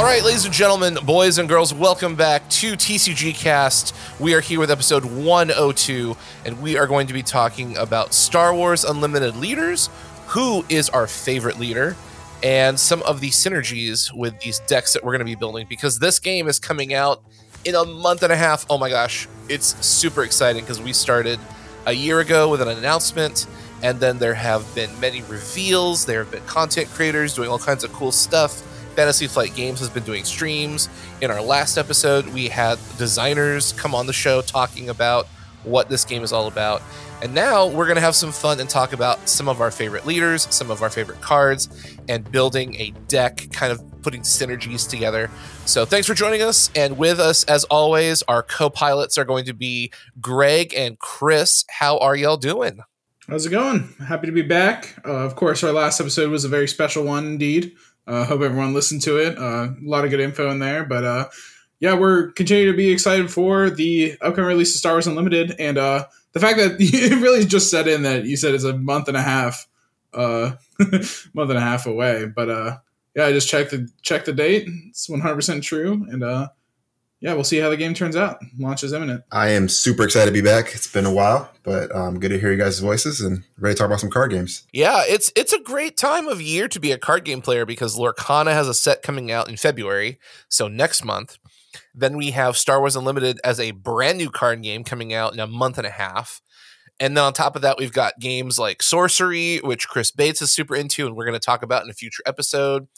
All right, ladies and gentlemen, boys and girls, welcome back to TCG Cast. We are here with episode 102, and we are going to be talking about Star Wars Unlimited leaders, who is our favorite leader, and some of the synergies with these decks that we're going to be building because this game is coming out in a month and a half. Oh my gosh, it's super exciting because we started a year ago with an announcement, and then there have been many reveals. There have been content creators doing all kinds of cool stuff. Fantasy Flight Games has been doing streams. In our last episode, we had designers come on the show talking about what this game is all about. And now we're going to have some fun and talk about some of our favorite leaders, some of our favorite cards, and building a deck, kind of putting synergies together. So thanks for joining us. And with us, as always, our co pilots are going to be Greg and Chris. How are y'all doing? How's it going? Happy to be back. Uh, of course, our last episode was a very special one indeed. Uh, hope everyone listened to it. Uh, a lot of good info in there, but uh, yeah, we're continuing to be excited for the upcoming release of Star Wars Unlimited, and uh, the fact that it really just set in that you said it's a month and a half, uh, month and a half away. But uh, yeah, I just checked the checked the date. It's one hundred percent true, and uh, yeah, we'll see how the game turns out. Launch is imminent. I am super excited to be back. It's been a while, but um, good to hear you guys' voices and ready to talk about some card games. Yeah, it's it's a great time of year to be a card game player because Lorcana has a set coming out in February, so next month. Then we have Star Wars Unlimited as a brand new card game coming out in a month and a half. And then on top of that, we've got games like Sorcery, which Chris Bates is super into, and we're going to talk about in a future episode.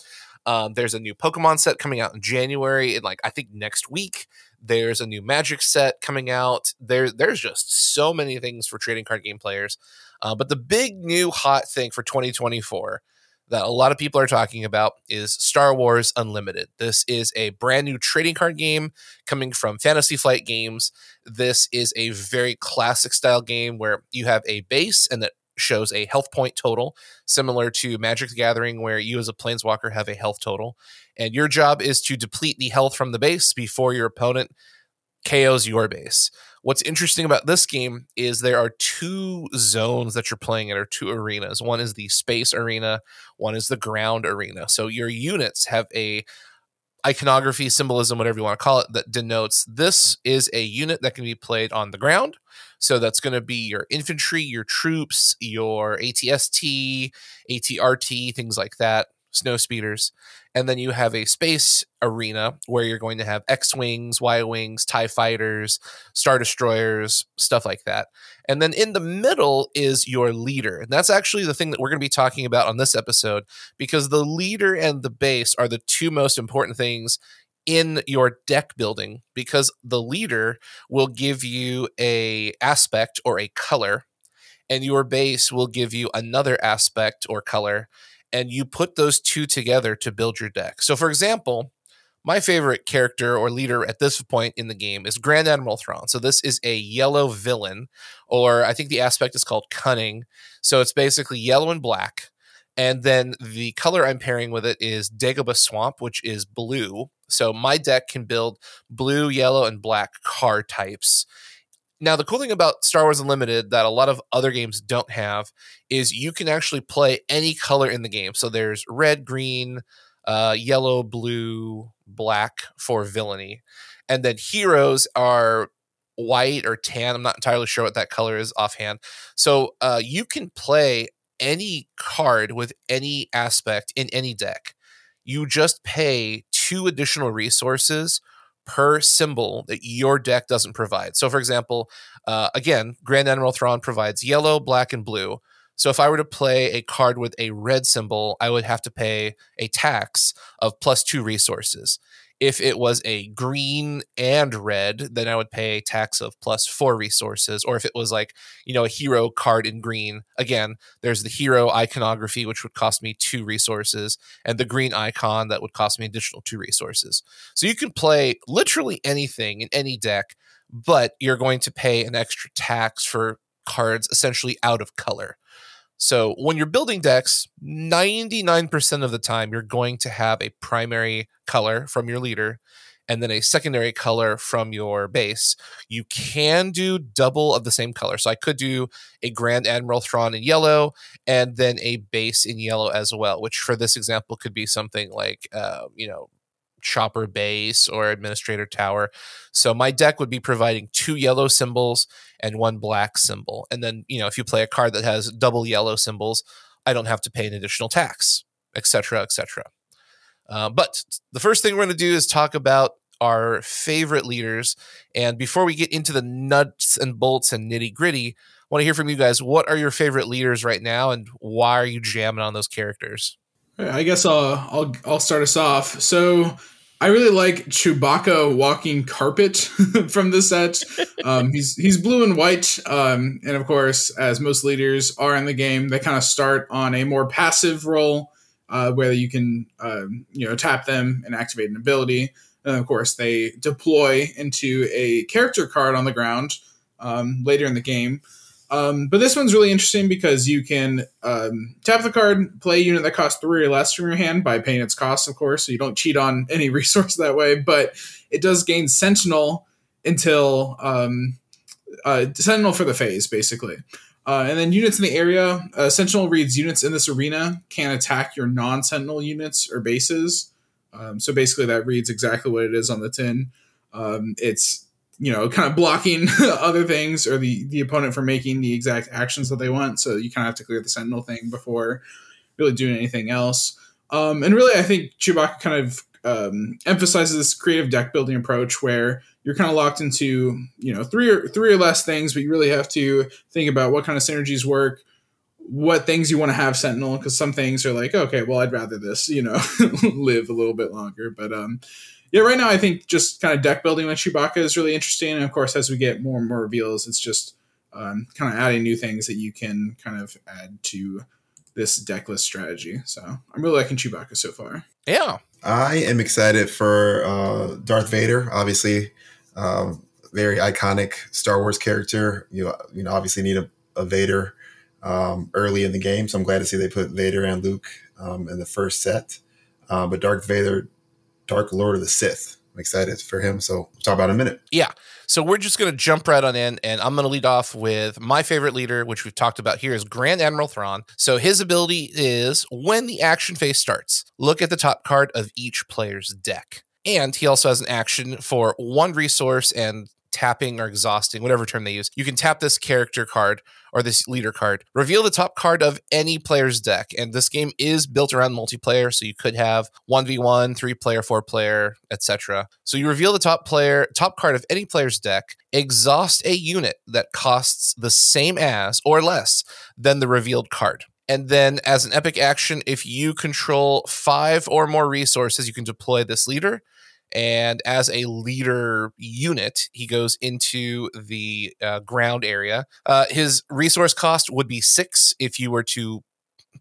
Um, there's a new Pokemon set coming out in January, and like I think next week there's a new Magic set coming out. There, there's just so many things for trading card game players. Uh, but the big new hot thing for 2024 that a lot of people are talking about is Star Wars Unlimited. This is a brand new trading card game coming from Fantasy Flight Games. This is a very classic style game where you have a base and that shows a health point total, similar to Magic the Gathering, where you as a planeswalker have a health total. And your job is to deplete the health from the base before your opponent KOs your base. What's interesting about this game is there are two zones that you're playing in, or two arenas. One is the space arena, one is the ground arena. So your units have a iconography, symbolism, whatever you want to call it, that denotes this is a unit that can be played on the ground. So that's going to be your infantry, your troops, your ATST, ATRT, things like that, snow speeders. And then you have a space arena where you're going to have X Wings, Y Wings, TIE fighters, Star Destroyers, stuff like that. And then in the middle is your leader. And that's actually the thing that we're going to be talking about on this episode because the leader and the base are the two most important things in your deck building because the leader will give you a aspect or a color and your base will give you another aspect or color and you put those two together to build your deck. So for example, my favorite character or leader at this point in the game is Grand Admiral Thrawn. So this is a yellow villain, or I think the aspect is called cunning. So it's basically yellow and black. And then the color I'm pairing with it is Dagobah Swamp, which is blue. So my deck can build blue, yellow, and black car types. Now, the cool thing about Star Wars Unlimited that a lot of other games don't have is you can actually play any color in the game. So there's red, green, uh, yellow, blue, black for villainy. And then heroes are white or tan. I'm not entirely sure what that color is offhand. So uh, you can play any card with any aspect in any deck. You just pay two additional resources per symbol that your deck doesn't provide. So, for example, uh, again, Grand Admiral Thrawn provides yellow, black, and blue. So, if I were to play a card with a red symbol, I would have to pay a tax of plus two resources. If it was a green and red, then I would pay tax of plus four resources. Or if it was like, you know, a hero card in green, again, there's the hero iconography, which would cost me two resources, and the green icon that would cost me additional two resources. So you can play literally anything in any deck, but you're going to pay an extra tax for cards essentially out of color. So when you're building decks, 99% of the time you're going to have a primary color from your leader and then a secondary color from your base. You can do double of the same color. So I could do a Grand Admiral Thrawn in yellow and then a base in yellow as well, which for this example could be something like, uh, you know, chopper base or administrator tower. So my deck would be providing two yellow symbols and one black symbol. And then, you know, if you play a card that has double yellow symbols, I don't have to pay an additional tax, etc., etc. Uh, but the first thing we're going to do is talk about our favorite leaders. And before we get into the nuts and bolts and nitty gritty, I want to hear from you guys. What are your favorite leaders right now, and why are you jamming on those characters? I guess I'll I'll I'll start us off. So I really like Chewbacca walking carpet from the set. Um, he's he's blue and white, um, and of course, as most leaders are in the game, they kind of start on a more passive role, uh, where you can um, you know tap them and activate an ability. And of course, they deploy into a character card on the ground um, later in the game. Um, but this one's really interesting because you can um, tap the card, play a unit that costs three or less from your hand by paying its cost, of course, so you don't cheat on any resource that way. But it does gain Sentinel until um, uh, Sentinel for the phase, basically. Uh, and then units in the area, uh, Sentinel reads units in this arena can attack your non Sentinel units or bases. Um, so basically, that reads exactly what it is on the tin. Um, it's you know, kind of blocking other things or the the opponent from making the exact actions that they want. So you kind of have to clear the Sentinel thing before really doing anything else. Um, and really, I think Chewbacca kind of um, emphasizes this creative deck building approach where you're kind of locked into you know three or three or less things, but you really have to think about what kind of synergies work, what things you want to have Sentinel, because some things are like, okay, well, I'd rather this, you know, live a little bit longer. But um, yeah, right now I think just kind of deck building with Chewbacca is really interesting. And of course, as we get more and more reveals, it's just um, kind of adding new things that you can kind of add to this deck list strategy. So I'm really liking Chewbacca so far. Yeah. I am excited for uh, Darth Vader, obviously. Um, very iconic Star Wars character. You, you know, obviously need a, a Vader um, early in the game. So I'm glad to see they put Vader and Luke um, in the first set. Uh, but Darth Vader Dark Lord of the Sith. I'm excited for him. So we'll talk about in a minute. Yeah. So we're just going to jump right on in, and I'm going to lead off with my favorite leader, which we've talked about here, is Grand Admiral Thrawn. So his ability is when the action phase starts, look at the top card of each player's deck. And he also has an action for one resource and tapping or exhausting, whatever term they use. You can tap this character card or this leader card, reveal the top card of any player's deck. And this game is built around multiplayer, so you could have 1v1, 3 player, 4 player, etc. So you reveal the top player top card of any player's deck, exhaust a unit that costs the same as or less than the revealed card. And then, as an epic action, if you control five or more resources, you can deploy this leader and as a leader unit, he goes into the uh, ground area. Uh, his resource cost would be six if you were to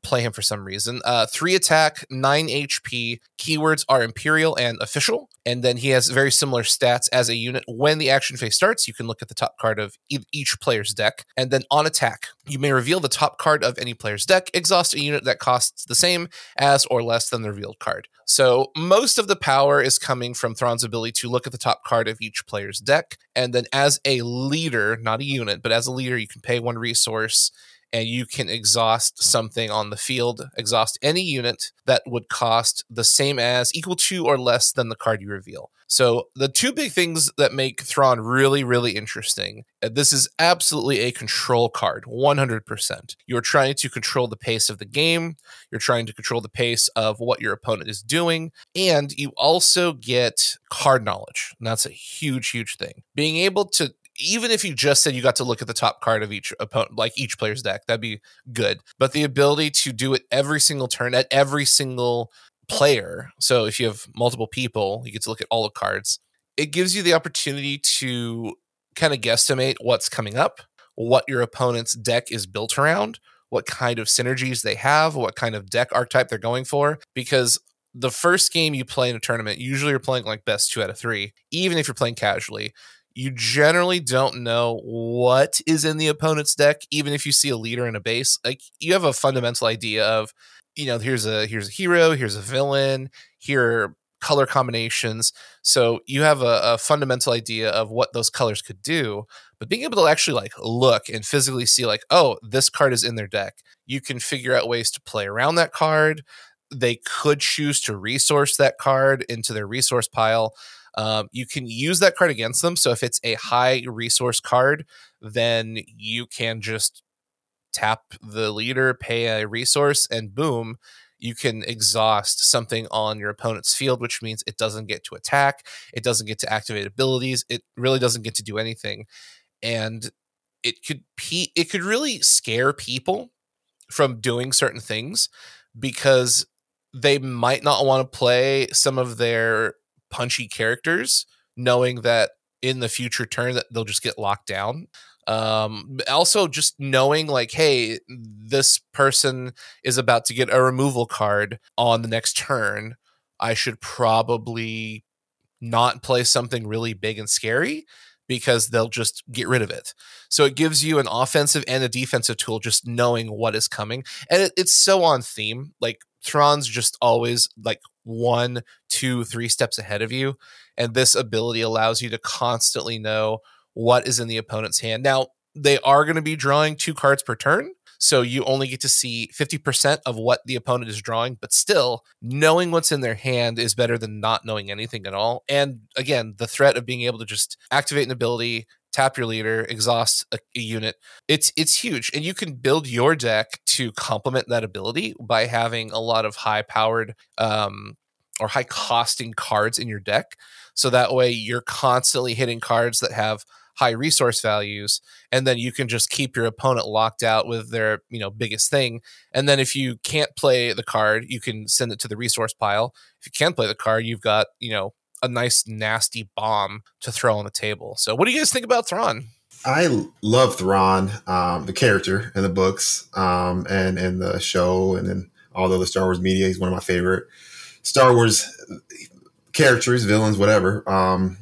play him for some reason. Uh, three attack, nine HP. Keywords are Imperial and Official. And then he has very similar stats as a unit. When the action phase starts, you can look at the top card of e- each player's deck. And then on attack, you may reveal the top card of any player's deck, exhaust a unit that costs the same as or less than the revealed card. So most of the power is coming from Thrawn's ability to look at the top card of each player's deck. And then as a leader, not a unit, but as a leader, you can pay one resource and you can exhaust something on the field, exhaust any unit that would cost the same as, equal to, or less than the card you reveal. So, the two big things that make Thrawn really, really interesting uh, this is absolutely a control card, 100%. You're trying to control the pace of the game, you're trying to control the pace of what your opponent is doing, and you also get card knowledge. And that's a huge, huge thing. Being able to even if you just said you got to look at the top card of each opponent, like each player's deck, that'd be good. But the ability to do it every single turn at every single player. So if you have multiple people, you get to look at all the cards. It gives you the opportunity to kind of guesstimate what's coming up, what your opponent's deck is built around, what kind of synergies they have, what kind of deck archetype they're going for. Because the first game you play in a tournament, usually you're playing like best two out of three, even if you're playing casually you generally don't know what is in the opponent's deck even if you see a leader in a base like you have a fundamental idea of you know here's a here's a hero here's a villain here are color combinations. So you have a, a fundamental idea of what those colors could do but being able to actually like look and physically see like oh this card is in their deck. You can figure out ways to play around that card. They could choose to resource that card into their resource pile. Um, you can use that card against them. So if it's a high resource card, then you can just tap the leader, pay a resource, and boom, you can exhaust something on your opponent's field, which means it doesn't get to attack, it doesn't get to activate abilities, it really doesn't get to do anything. And it could pe- it could really scare people from doing certain things because they might not want to play some of their punchy characters knowing that in the future turn that they'll just get locked down. Um also just knowing like hey this person is about to get a removal card on the next turn. I should probably not play something really big and scary because they'll just get rid of it. So it gives you an offensive and a defensive tool just knowing what is coming. And it, it's so on theme. Like Thrawn's just always like one, two, three steps ahead of you. And this ability allows you to constantly know what is in the opponent's hand. Now, they are going to be drawing two cards per turn. So you only get to see 50% of what the opponent is drawing, but still, knowing what's in their hand is better than not knowing anything at all. And again, the threat of being able to just activate an ability, tap your leader, exhaust a, a, unit. It's it's huge, and you can build your deck to complement that ability by having a lot of high powered um, or high costing cards in your deck. So that way, you're constantly hitting cards that have high resource values and then you can just keep your opponent locked out with their you know biggest thing and then if you can't play the card you can send it to the resource pile if you can play the card you've got you know a nice nasty bomb to throw on the table so what do you guys think about Thrawn I love Thrawn, um, the character in the books, um, and in the show, and then all the other Star Wars media. He's one of my favorite Star Wars characters, villains, whatever. Um,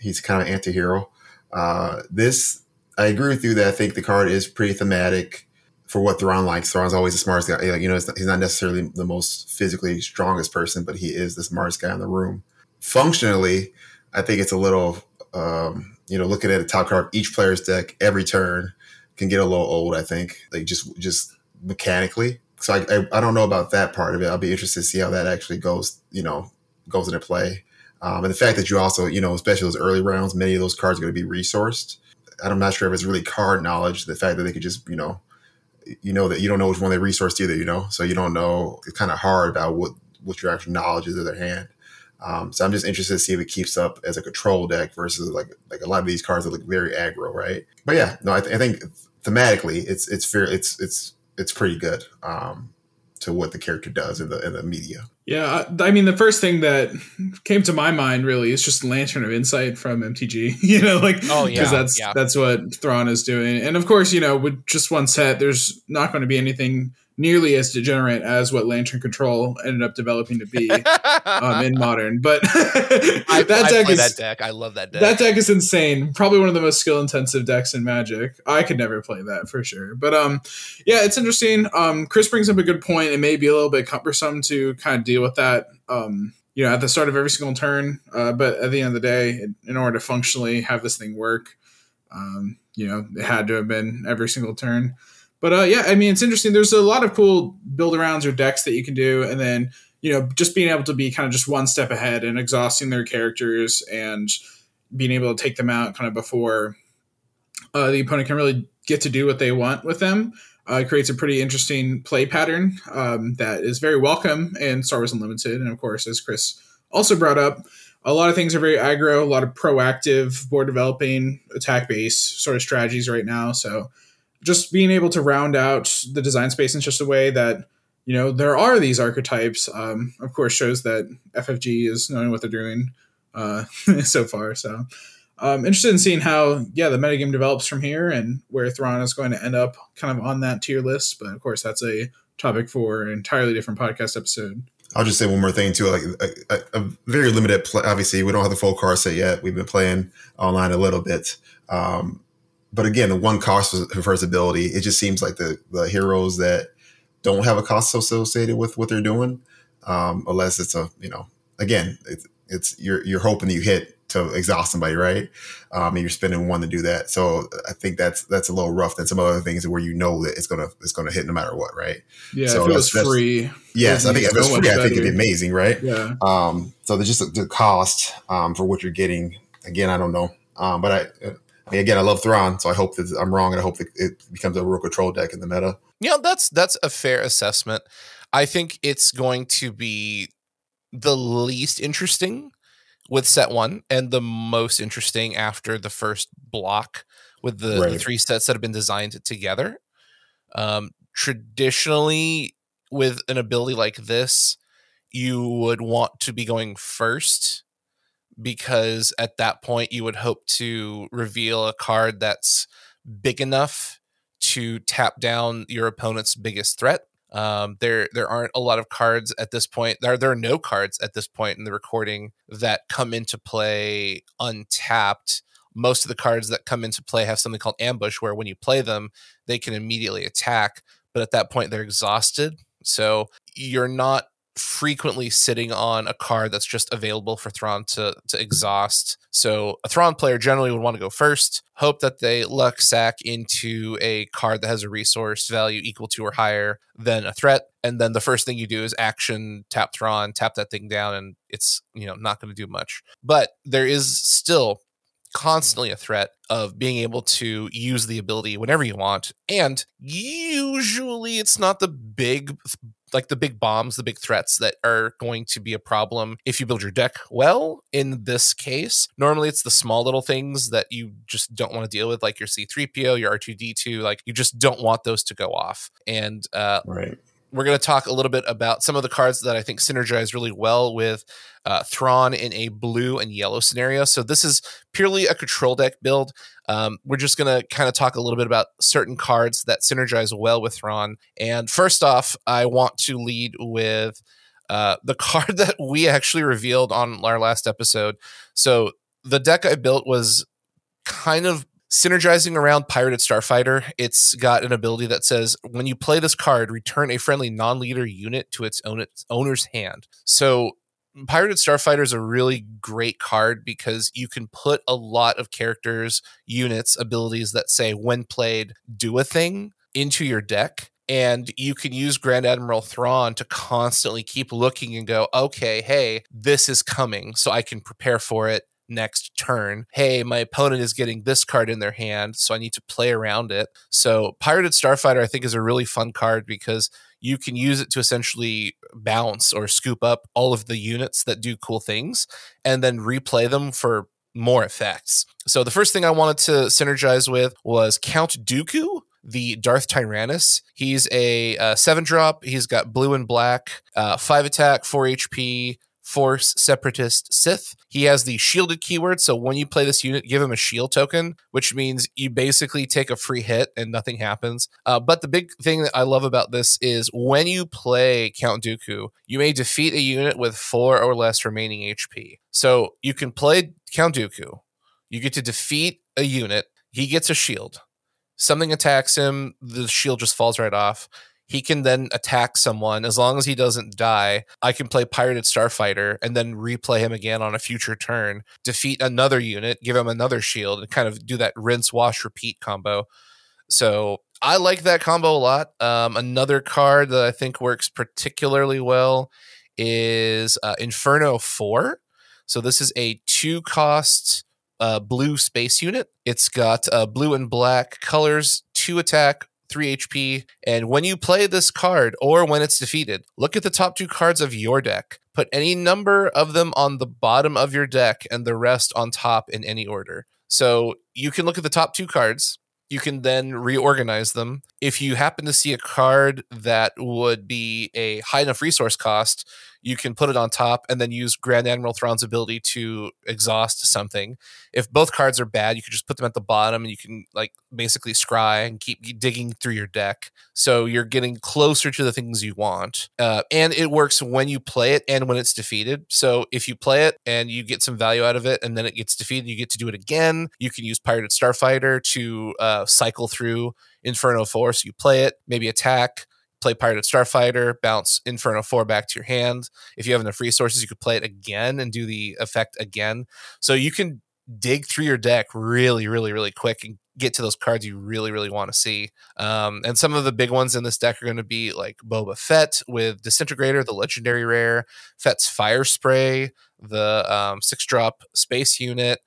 he's kind of anti-hero. Uh, this, I agree with you that I think the card is pretty thematic for what Thrawn likes. Thrawn's always the smartest guy. You know, he's not necessarily the most physically strongest person, but he is the smartest guy in the room. Functionally, I think it's a little, um, you know, looking at the top card each player's deck every turn can get a little old. I think, like just just mechanically. So I, I, I don't know about that part of it. I'll be interested to see how that actually goes. You know, goes into play. Um, and the fact that you also, you know, especially those early rounds, many of those cards are going to be resourced. I'm not sure if it's really card knowledge. The fact that they could just, you know, you know that you don't know which one they resourced either, you know, so you don't know. It's kind of hard about what what your actual knowledge is of their hand. Um, so I'm just interested to see if it keeps up as a control deck versus like like a lot of these cards that look very aggro, right? But yeah, no, I, th- I think thematically it's it's fair, it's it's it's pretty good um, to what the character does in the in the media. Yeah, I mean, the first thing that came to my mind really is just Lantern of Insight from MTG. You know, like oh yeah, because that's yeah. that's what Thrawn is doing, and of course, you know, with just one set, there's not going to be anything nearly as degenerate as what Lantern Control ended up developing to be um, in modern. But I, that I deck is that deck. I love that deck. That deck is insane. Probably one of the most skill intensive decks in Magic. I could never play that for sure. But um, yeah, it's interesting. Um, Chris brings up a good point. It may be a little bit cumbersome to kind of deal with that. Um, you know, at the start of every single turn. Uh, but at the end of the day, in order to functionally have this thing work, um, you know, it had to have been every single turn. But uh, yeah, I mean, it's interesting. There's a lot of cool build arounds or decks that you can do, and then you know, just being able to be kind of just one step ahead and exhausting their characters and being able to take them out kind of before uh, the opponent can really get to do what they want with them. Uh, creates a pretty interesting play pattern um, that is very welcome in Star Wars Unlimited. And of course, as Chris also brought up, a lot of things are very aggro, a lot of proactive board developing, attack base sort of strategies right now. So just being able to round out the design space in just a way that you know there are these archetypes um, of course shows that ffg is knowing what they're doing uh, so far so um, interested in seeing how yeah the metagame develops from here and where Thrawn is going to end up kind of on that tier list but of course that's a topic for an entirely different podcast episode I'll just say one more thing too. Like a, a, a very limited. Play, obviously, we don't have the full car set yet. We've been playing online a little bit, um, but again, the one cost for his ability, it just seems like the the heroes that don't have a cost associated with what they're doing, um, unless it's a you know again it's, it's you're you're hoping you hit to exhaust somebody, right? Um, and you're spending one to do that. So I think that's that's a little rough than some other things where you know that it's gonna it's gonna hit no matter what, right? Yeah, So if it was free. Yes, I think if it's much free, I think it'd be amazing, right? Yeah. Um, so the just the cost um, for what you're getting. Again, I don't know, um, but I, I mean, again, I love Thrawn, so I hope that I'm wrong, and I hope that it becomes a real control deck in the meta. Yeah, that's that's a fair assessment. I think it's going to be the least interesting with set one and the most interesting after the first block with the, the three sets that have been designed together. Um, traditionally, with an ability like this, you would want to be going first because at that point you would hope to reveal a card that's big enough to tap down your opponent's biggest threat. Um, there, there aren't a lot of cards at this point. There, there are no cards at this point in the recording that come into play untapped. Most of the cards that come into play have something called ambush, where when you play them, they can immediately attack. But at that point, they're exhausted. So you're not frequently sitting on a card that's just available for Thrawn to, to exhaust. So a Thrawn player generally would want to go first, hope that they luck sack into a card that has a resource value equal to or higher than a threat. And then the first thing you do is action tap Thrawn, tap that thing down, and it's you know not going to do much. But there is still constantly a threat of being able to use the ability whenever you want and usually it's not the big like the big bombs the big threats that are going to be a problem if you build your deck well in this case normally it's the small little things that you just don't want to deal with like your c3po your r2d2 like you just don't want those to go off and uh, Right. We're going to talk a little bit about some of the cards that I think synergize really well with uh, Thrawn in a blue and yellow scenario. So this is purely a control deck build. Um, we're just going to kind of talk a little bit about certain cards that synergize well with Thrawn. And first off, I want to lead with uh, the card that we actually revealed on our last episode. So the deck I built was kind of synergizing around Pirated Starfighter. It's got an ability that says when you play this card, return a friendly non-leader unit to its own its owner's hand. So Pirated Starfighter is a really great card because you can put a lot of characters, units, abilities that say when played do a thing into your deck. And you can use Grand Admiral Thrawn to constantly keep looking and go, okay, hey, this is coming. So I can prepare for it next turn. Hey, my opponent is getting this card in their hand, so I need to play around it. So Pirated Starfighter, I think, is a really fun card because you can use it to essentially bounce or scoop up all of the units that do cool things and then replay them for more effects. So the first thing I wanted to synergize with was Count Dooku. The Darth Tyrannus. He's a uh, seven drop. He's got blue and black, uh, five attack, four HP, Force, Separatist, Sith. He has the shielded keyword, so when you play this unit, give him a shield token, which means you basically take a free hit and nothing happens. Uh, but the big thing that I love about this is when you play Count Dooku, you may defeat a unit with four or less remaining HP. So you can play Count Dooku, you get to defeat a unit, he gets a shield. Something attacks him, the shield just falls right off he can then attack someone as long as he doesn't die. I can play Pirated Starfighter and then replay him again on a future turn, defeat another unit, give him another shield, and kind of do that rinse, wash, repeat combo. So I like that combo a lot. Um, another card that I think works particularly well is uh, Inferno 4. So this is a two cost uh, blue space unit. It's got uh, blue and black colors, two attack, 3 HP. And when you play this card or when it's defeated, look at the top two cards of your deck. Put any number of them on the bottom of your deck and the rest on top in any order. So you can look at the top two cards. You can then reorganize them. If you happen to see a card that would be a high enough resource cost, you can put it on top and then use Grand Admiral Thrawn's ability to exhaust something. If both cards are bad, you can just put them at the bottom and you can like basically scry and keep digging through your deck. So you're getting closer to the things you want. Uh, and it works when you play it and when it's defeated. So if you play it and you get some value out of it and then it gets defeated, you get to do it again. You can use Pirated Starfighter to uh, cycle through Inferno 4. You play it, maybe attack, play Pirated Starfighter, bounce Inferno 4 back to your hand. If you have enough resources, you could play it again and do the effect again. So you can dig through your deck really, really, really quick and get to those cards you really, really want to see. Um, and some of the big ones in this deck are going to be like Boba Fett with Disintegrator, the legendary rare, Fett's Fire Spray, the um, six drop space unit.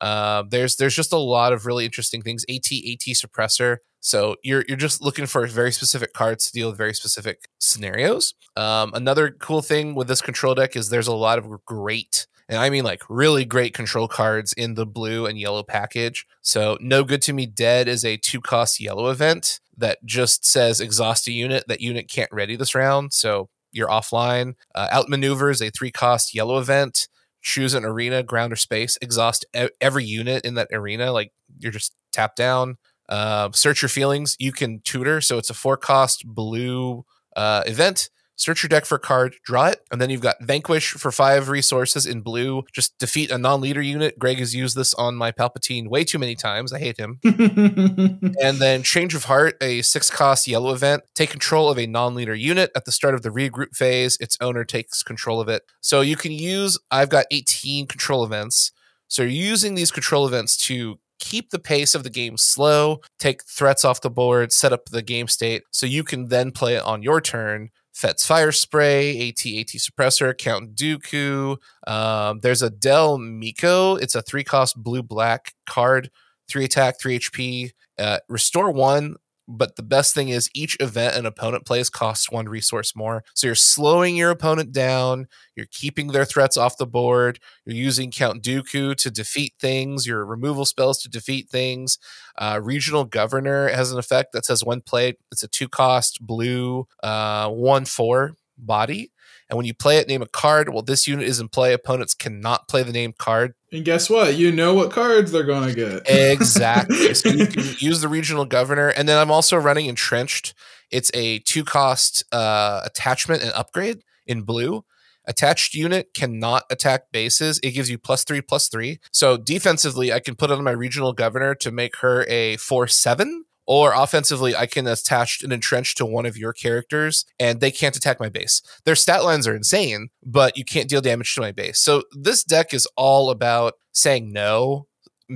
Uh, there's there's just a lot of really interesting things. AT AT suppressor. So you're you're just looking for very specific cards to deal with very specific scenarios. Um, another cool thing with this control deck is there's a lot of great and I mean like really great control cards in the blue and yellow package. So No Good to Me Dead is a two cost yellow event that just says exhaust a unit. That unit can't ready this round, so you're offline. Uh, Outmaneuver is a three cost yellow event. Choose an arena, ground or space. Exhaust every unit in that arena. Like you're just tap down. Uh, search your feelings. You can tutor, so it's a four cost blue uh, event search your deck for a card, draw it, and then you've got Vanquish for five resources in blue. Just defeat a non leader unit. Greg has used this on my Palpatine way too many times. I hate him. and then Change of Heart, a six cost yellow event. Take control of a non leader unit at the start of the regroup phase. Its owner takes control of it. So you can use, I've got 18 control events. So you're using these control events to keep the pace of the game slow, take threats off the board, set up the game state so you can then play it on your turn Fett's Fire Spray, AT AT Suppressor, Count Dooku. Um, there's a Del Meeko. It's a three cost blue black card, three attack, three HP. Uh, restore one but the best thing is each event an opponent plays costs one resource more. So you're slowing your opponent down, you're keeping their threats off the board, you're using Count Dooku to defeat things, your removal spells to defeat things. Uh, Regional Governor has an effect that says when played, it's a two cost blue, uh, one four body. And when you play it, name a card. Well, this unit is in play. Opponents cannot play the named card. And guess what? You know what cards they're going to get. exactly. so you can use the regional governor. And then I'm also running Entrenched. It's a two cost uh, attachment and upgrade in blue. Attached unit cannot attack bases. It gives you plus three, plus three. So defensively, I can put it on my regional governor to make her a four seven or offensively, I can attach an entrench to one of your characters and they can't attack my base. Their stat lines are insane, but you can't deal damage to my base. So this deck is all about saying no,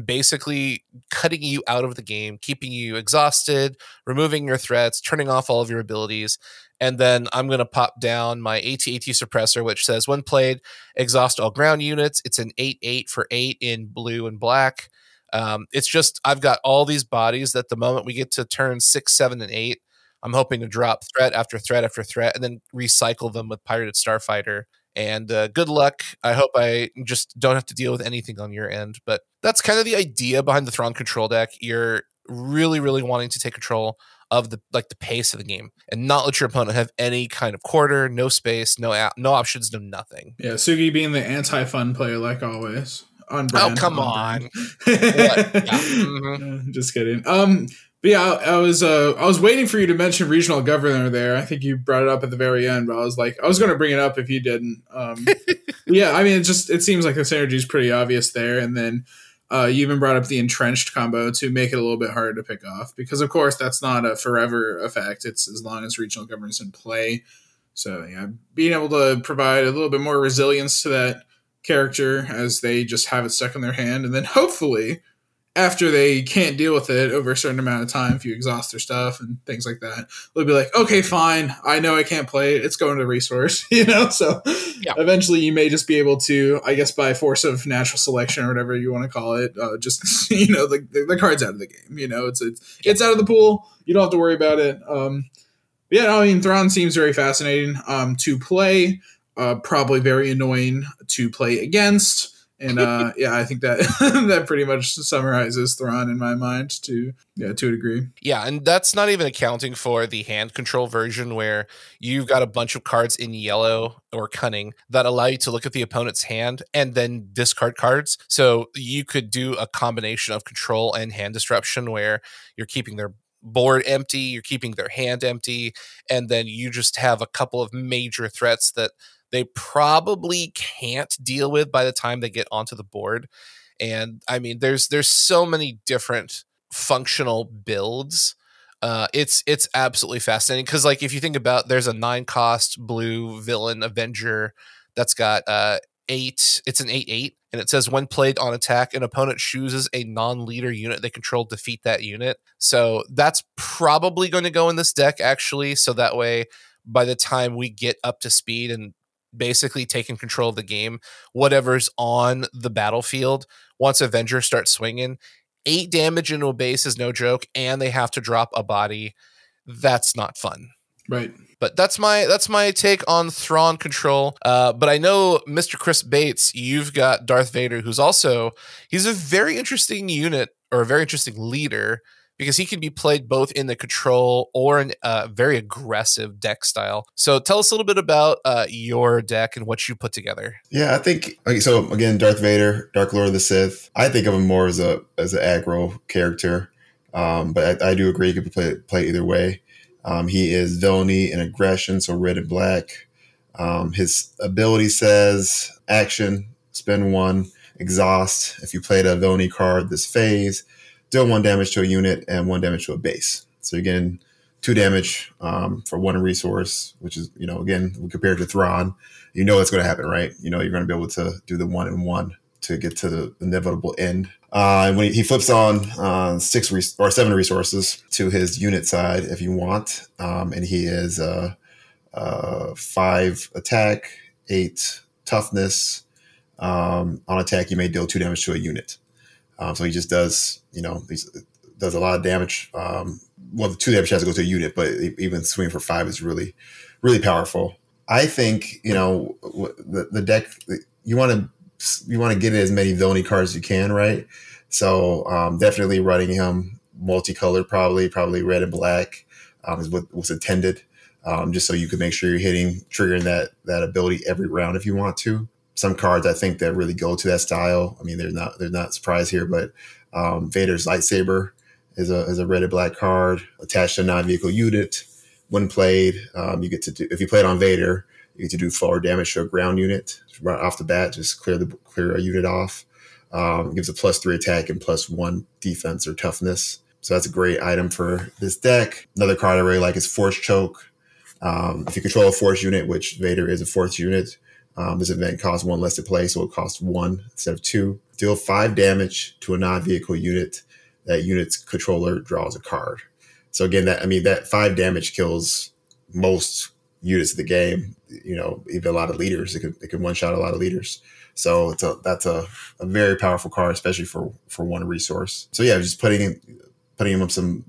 basically cutting you out of the game, keeping you exhausted, removing your threats, turning off all of your abilities. And then I'm going to pop down my AT-AT suppressor, which says when played, exhaust all ground units. It's an 8 8 for 8 in blue and black. Um, it's just I've got all these bodies that the moment we get to turn six, seven, and eight, I'm hoping to drop threat after threat after threat, and then recycle them with Pirated Starfighter. And uh, good luck. I hope I just don't have to deal with anything on your end. But that's kind of the idea behind the Thrawn control deck. You're really, really wanting to take control of the like the pace of the game and not let your opponent have any kind of quarter, no space, no no options, no nothing. Yeah, Sugi being the anti-fun player like always on oh, brand. Oh come on! on. mm-hmm. Just kidding. Um, but yeah, I, I, was uh, I was waiting for you to mention regional governor there. I think you brought it up at the very end, but I was like, I was going to bring it up if you didn't. Um, yeah, I mean, it just it seems like the synergy is pretty obvious there, and then. Uh, you even brought up the entrenched combo to make it a little bit harder to pick off because, of course, that's not a forever effect. It's as long as regional governors in play. So, yeah, being able to provide a little bit more resilience to that character as they just have it stuck in their hand. And then hopefully, after they can't deal with it over a certain amount of time, if you exhaust their stuff and things like that, they'll be like, okay, fine. I know I can't play it. It's going to resource, you know? So yeah. eventually you may just be able to, I guess, by force of natural selection or whatever you want to call it, uh, just, you know, the, the, the, card's out of the game. You know, it's, it's, it's out of the pool. You don't have to worry about it. Um, yeah, I mean, Thrawn seems very fascinating um, to play uh, probably very annoying to play against. And uh, yeah, I think that that pretty much summarizes Thrawn in my mind to yeah to a degree. Yeah, and that's not even accounting for the hand control version where you've got a bunch of cards in yellow or cunning that allow you to look at the opponent's hand and then discard cards. So you could do a combination of control and hand disruption where you're keeping their board empty, you're keeping their hand empty, and then you just have a couple of major threats that they probably can't deal with by the time they get onto the board. And I mean, there's there's so many different functional builds Uh, it's it's absolutely fascinating because like if you think about there's a nine cost blue villain Avenger that's got uh eight. It's an eight eight, and it says when played on attack, an opponent chooses a non-leader unit they control defeat that unit. So that's probably going to go in this deck actually. So that way, by the time we get up to speed and basically taking control of the game, whatever's on the battlefield, once Avenger starts swinging, eight damage into a base is no joke, and they have to drop a body. That's not fun. Right. But that's my that's my take on Thrawn control. Uh, but I know Mr. Chris Bates, you've got Darth Vader, who's also he's a very interesting unit or a very interesting leader because he can be played both in the control or in a very aggressive deck style. So tell us a little bit about uh, your deck and what you put together. Yeah, I think okay, so. Again, Darth Vader, Dark Lord of the Sith. I think of him more as a as an aggro character, um, but I, I, do agree he could play play either way. Um, he is villainy and aggression, so red and black. Um, his ability says action, spend one, exhaust. If you played a villainy card this phase, deal one damage to a unit and one damage to a base. So you're getting two damage um, for one resource, which is, you know, again, compared to Thrawn, you know it's going to happen, right? You know, you're going to be able to do the one and one to get to the inevitable end. Uh, and when he, he flips on uh, six res- or seven resources to his unit side, if you want, um, and he is uh, uh, five attack, eight toughness. Um, on attack, you may deal two damage to a unit. Um, so he just does, you know, he does a lot of damage. Um, well, the two damage has to go to a unit, but even swinging for five is really, really powerful. I think you know the, the deck. You want to you want to get as many villainy cards as you can, right? So um, definitely running him multicolored, probably probably red and black um, is what was intended, um, just so you can make sure you're hitting triggering that that ability every round if you want to. Some cards I think that really go to that style. I mean, they're not they're not surprised here, but um, Vader's lightsaber is a is a red and black card attached to a non-vehicle unit. When played, um, you get to do if you play it on Vader, you get to do forward damage to a ground unit right off the bat. Just clear the clear a unit off. Um, gives a plus three attack and plus one defense or toughness. So that's a great item for this deck. Another card I really like is Force Choke. Um, if you control a force unit, which Vader is a force unit, um, this event costs one less to play, so it costs one instead of two. Deal five damage to a non-vehicle unit. That unit's controller draws a card. So again, that I mean that five damage kills most units of the game. You know, even a lot of leaders. It can it can one shot a lot of leaders. So it's a that's a, a very powerful card, especially for for one resource. So yeah, just putting in putting him some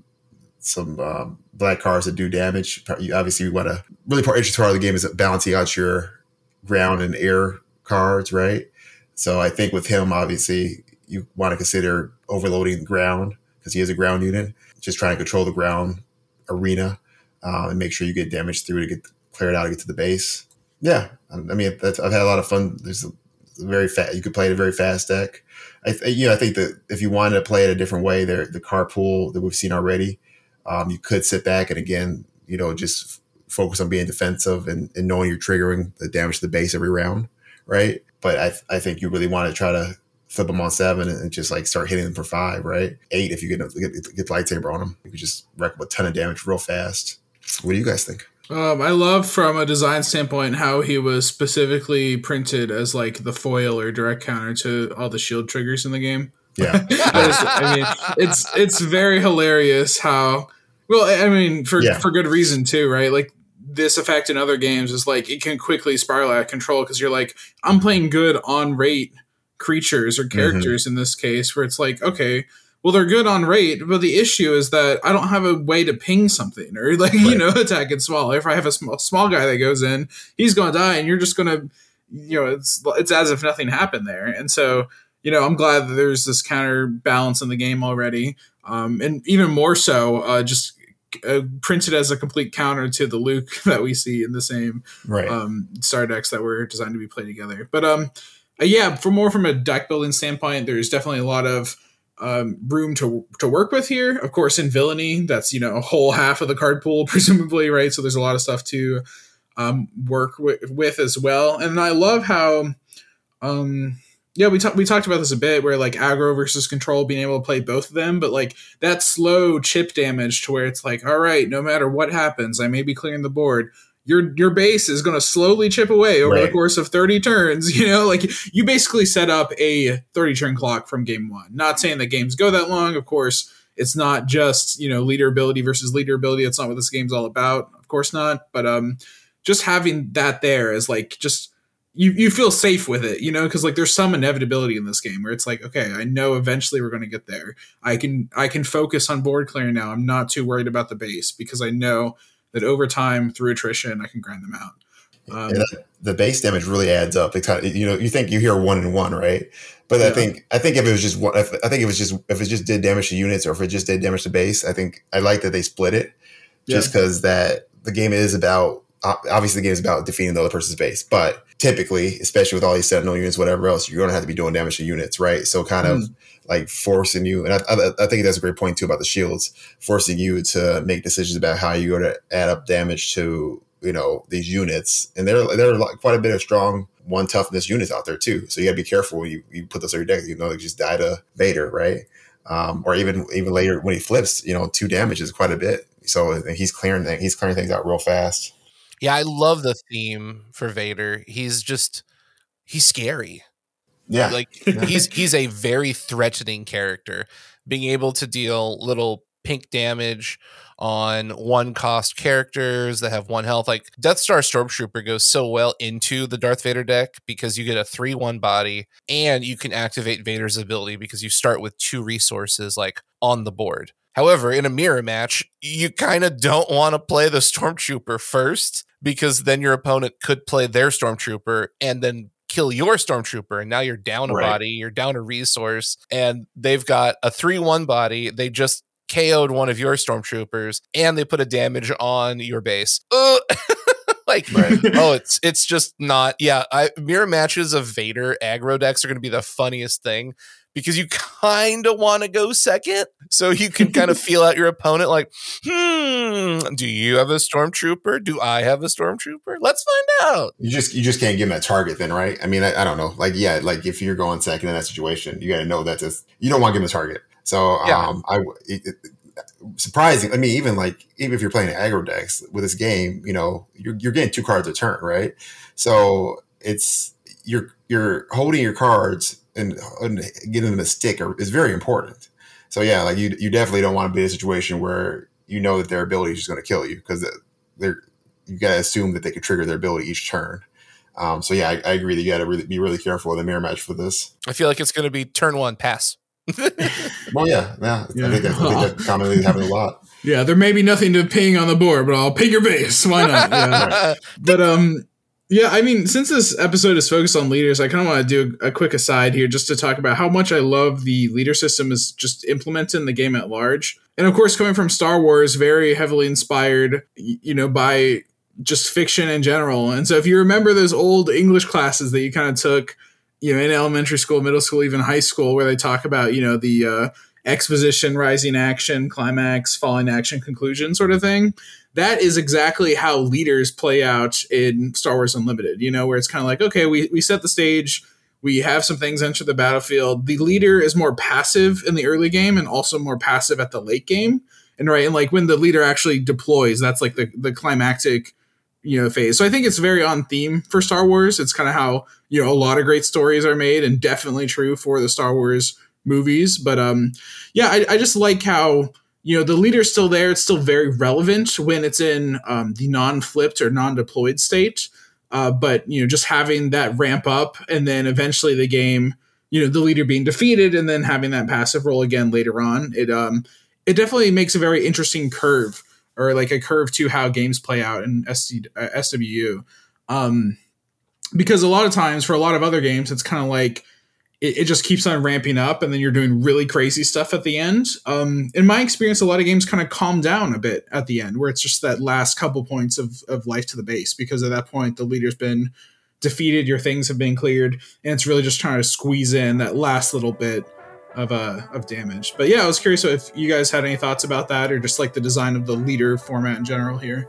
some um, black cards that do damage. You obviously want to really part interesting part of the game is balancing out your ground and air cards, right? So I think with him, obviously, you want to consider overloading the ground because he is a ground unit. Just trying to control the ground arena uh, and make sure you get damage through to get clear it out to get to the base. Yeah, I mean, I've had a lot of fun. There's a, very fast. You could play it a very fast deck. I, you know, I think that if you wanted to play it a different way, there the carpool that we've seen already, um, you could sit back and again, you know, just focus on being defensive and, and knowing you're triggering the damage to the base every round, right? But I, I think you really want to try to flip them on seven and just like start hitting them for five, right? Eight if you get get, get the lightsaber on them, you could just wreck a ton of damage real fast. What do you guys think? Um, I love from a design standpoint how he was specifically printed as like the foil or direct counter to all the shield triggers in the game. Yeah, I mean it's it's very hilarious how well I mean for yeah. for good reason too, right? Like this effect in other games is like it can quickly spiral out of control because you're like, I'm playing good on rate creatures or mm-hmm. characters mm-hmm. in this case, where it's like, okay, well they're good on rate, but the issue is that I don't have a way to ping something or like right. you know attack it small. If I have a small small guy that goes in, he's gonna die, and you're just gonna, you know, it's it's as if nothing happened there, and so. You know, I'm glad that there's this counterbalance in the game already, um, and even more so, uh, just uh, printed as a complete counter to the Luke that we see in the same right. um, star decks that were designed to be played together. But um, uh, yeah, for more from a deck building standpoint, there's definitely a lot of um, room to to work with here. Of course, in villainy, that's you know a whole half of the card pool, presumably, right? So there's a lot of stuff to um, work with, with as well. And I love how, um, yeah, we talked we talked about this a bit, where like aggro versus control, being able to play both of them, but like that slow chip damage to where it's like, all right, no matter what happens, I may be clearing the board. Your your base is going to slowly chip away over right. the course of thirty turns. You know, like you basically set up a thirty turn clock from game one. Not saying that games go that long, of course. It's not just you know leader ability versus leader ability. It's not what this game's all about. Of course not. But um, just having that there is like just you you feel safe with it, you know, because like there's some inevitability in this game where it's like, okay, I know eventually we're going to get there. I can I can focus on board clearing now. I'm not too worried about the base because I know that over time through attrition I can grind them out. Um, that, the base damage really adds up. It kind of, you know, you think you hear one and one, right? But yeah. I think I think if it was just one, if, I think if it was just if it just did damage to units or if it just did damage to base, I think I like that they split it, just because yeah. that the game is about obviously the game is about defeating the other person's base, but typically, especially with all these sentinel units, whatever else, you're going to have to be doing damage to units, right? So kind mm. of like forcing you, and I, I, I, think that's a great point too about the shields, forcing you to make decisions about how you go to add up damage to you know these units, and there there are quite a bit of strong one toughness units out there too. So you got to be careful when you, you put those on your deck. You know, like just die to Vader, right? Um, or even even later when he flips, you know, two damage is quite a bit. So he's clearing he's clearing things out real fast. Yeah, I love the theme for Vader. He's just he's scary. Yeah. Like he's he's a very threatening character. Being able to deal little ping damage on one cost characters that have one health. Like Death Star Stormtrooper goes so well into the Darth Vader deck because you get a 3 1 body and you can activate Vader's ability because you start with two resources like on the board. However, in a mirror match, you kind of don't want to play the Stormtrooper first because then your opponent could play their Stormtrooper and then kill your Stormtrooper. And now you're down a right. body, you're down a resource, and they've got a 3 1 body. They just KO'd one of your Stormtroopers and they put a damage on your base. like right. oh it's it's just not yeah I, mirror matches of vader aggro decks are going to be the funniest thing because you kind of want to go second so you can kind of feel out your opponent like hmm do you have a stormtrooper do i have a stormtrooper let's find out you just you just can't give him that target then right i mean i, I don't know like yeah like if you're going second in that situation you got to know that just you don't want to give him a target so yeah. um i it, it, surprising. I mean, even like even if you're playing aggro decks with this game, you know, you're you're getting two cards a turn, right? So it's you're you're holding your cards and, and getting them a stick are, is very important. So yeah, like you you definitely don't want to be in a situation where you know that their ability is just going to kill you because they're you got to assume that they could trigger their ability each turn. Um, so yeah, I, I, agree that you got to really be really careful in the mirror match for this. I feel like it's going to be turn one pass. well, yeah, yeah, yeah. I think that's, I think commonly happens a lot. Yeah, there may be nothing to ping on the board, but I'll ping your base. Why not? Yeah. but um, yeah, I mean, since this episode is focused on leaders, I kind of want to do a, quick aside here just to talk about how much I love the leader system is just implemented in the game at large. And of course, coming from Star Wars, very heavily inspired, you know, by just fiction in general. And so if you remember those old English classes that you kind of took, you know, in elementary school, middle school, even high school, where they talk about, you know, the uh, exposition, rising action, climax, falling action, conclusion sort of thing that is exactly how leaders play out in Star Wars Unlimited, you know, where it's kind of like, okay, we, we set the stage, we have some things enter the battlefield. The leader is more passive in the early game and also more passive at the late game. And right, and like when the leader actually deploys, that's like the, the climactic, you know, phase. So I think it's very on theme for Star Wars. It's kind of how, you know, a lot of great stories are made and definitely true for the Star Wars movies. But um yeah, I, I just like how you know the leader's still there. It's still very relevant when it's in um, the non-flipped or non-deployed state. Uh, but you know just having that ramp up and then eventually the game you know the leader being defeated and then having that passive role again later on it um it definitely makes a very interesting curve or like a curve to how games play out in SC, uh, SWU um because a lot of times for a lot of other games it's kind of like it, it, just keeps on ramping up and then you're doing really crazy stuff at the end. Um, in my experience a lot of games kind of calm down a bit at the end where it's just that last couple points of, of life to the base because at that point the leader's been defeated your things have been cleared and it's really just trying to squeeze in that last little bit of uh of damage. But yeah i was curious if you guys had any thoughts about that or just like the design of the leader format in general here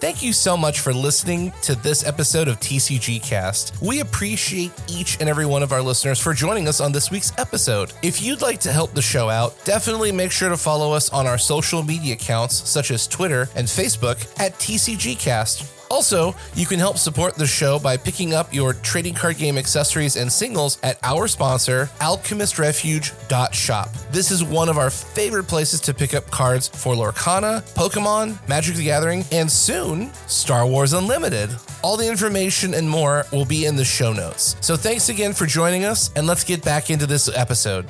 Thank you so much for listening to this episode of TCG Cast. We appreciate each and every one of our listeners for joining us on this week's episode. If you'd like to help the show out, definitely make sure to follow us on our social media accounts such as Twitter and Facebook at TCG Cast also, you can help support the show by picking up your trading card game accessories and singles at our sponsor, alchemistsrefuge.shop. This is one of our favorite places to pick up cards for Lorcana, Pokemon, Magic the Gathering, and soon, Star Wars Unlimited. All the information and more will be in the show notes. So thanks again for joining us, and let's get back into this episode.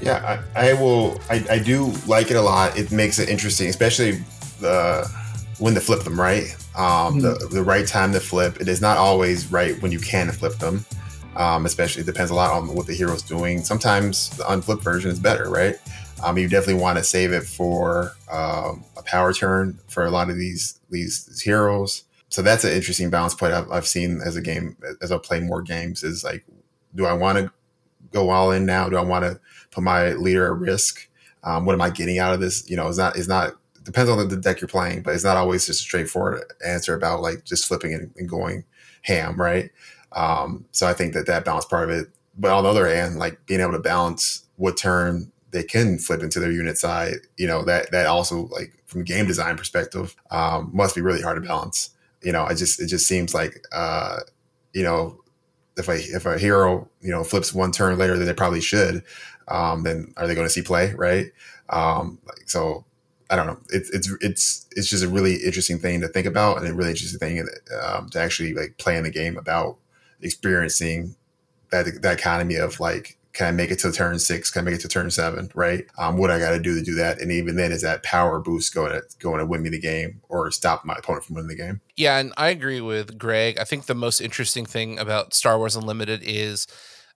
Yeah, I, I will. I, I do like it a lot. It makes it interesting, especially the when to flip them right um, mm-hmm. the, the right time to flip. It is not always right when you can flip them. Um, especially, it depends a lot on what the hero's doing. Sometimes the unflipped version is better, right? Um, you definitely want to save it for um, a power turn for a lot of these these, these heroes. So that's an interesting balance point I've, I've seen as a game as I play more games. Is like, do I want to go all in now? Do I want to put my leader at risk? Um, what am I getting out of this? You know, it's not it's not depends on the deck you're playing, but it's not always just a straightforward answer about like just flipping and, going ham, right? Um, so I think that that balance part of it. But on the other hand, like being able to balance what turn they can flip into their unit side, you know, that that also like from a game design perspective um, must be really hard to balance. You know, I just it just seems like uh, you know if a if a hero you know flips one turn later than they probably should, um, then are they going to see play, right? Um, like, so I don't know. It's it's it's it's just a really interesting thing to think about, and a really interesting thing um, to actually like play in the game about experiencing that that economy of like, can I make it to turn six? Can I make it to turn seven? Right? Um, what I got to do to do that, and even then, is that power boost going to going to win me the game or stop my opponent from winning the game? Yeah, and I agree with Greg. I think the most interesting thing about Star Wars Unlimited is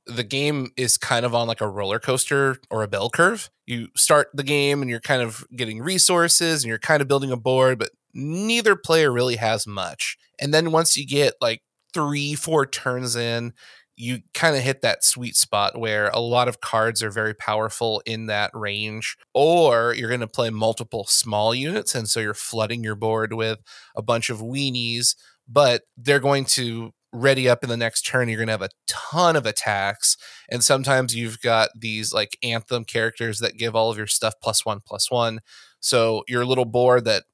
the game is kind of on like a roller coaster or a bell curve. You start the game and you're kind of getting resources and you're kind of building a board, but neither player really has much. And then once you get like three, four turns in, you kind of hit that sweet spot where a lot of cards are very powerful in that range, or you're going to play multiple small units. And so you're flooding your board with a bunch of weenies, but they're going to ready up in the next turn you're going to have a ton of attacks. And sometimes you've got these like anthem characters that give all of your stuff plus one plus one. So your little board that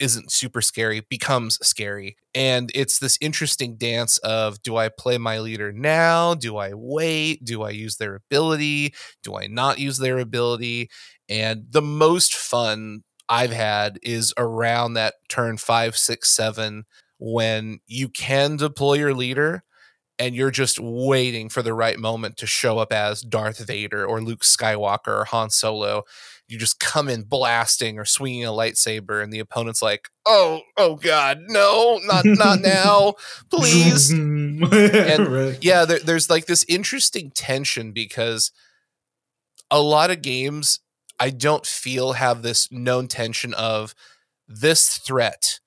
isn't super scary becomes scary. And it's this interesting dance of do i play my leader now? Do i wait? Do i use their ability? Do i not use their ability? And the most fun i've had is around that turn five six seven when you can deploy your leader and you're just waiting for the right moment to show up as Darth Vader or Luke Skywalker or Han Solo. You just come in blasting or swinging a lightsaber, and the opponent's like, "Oh, oh God, no, not not now, please!" and right. yeah, there, there's like this interesting tension because a lot of games I don't feel have this known tension of this threat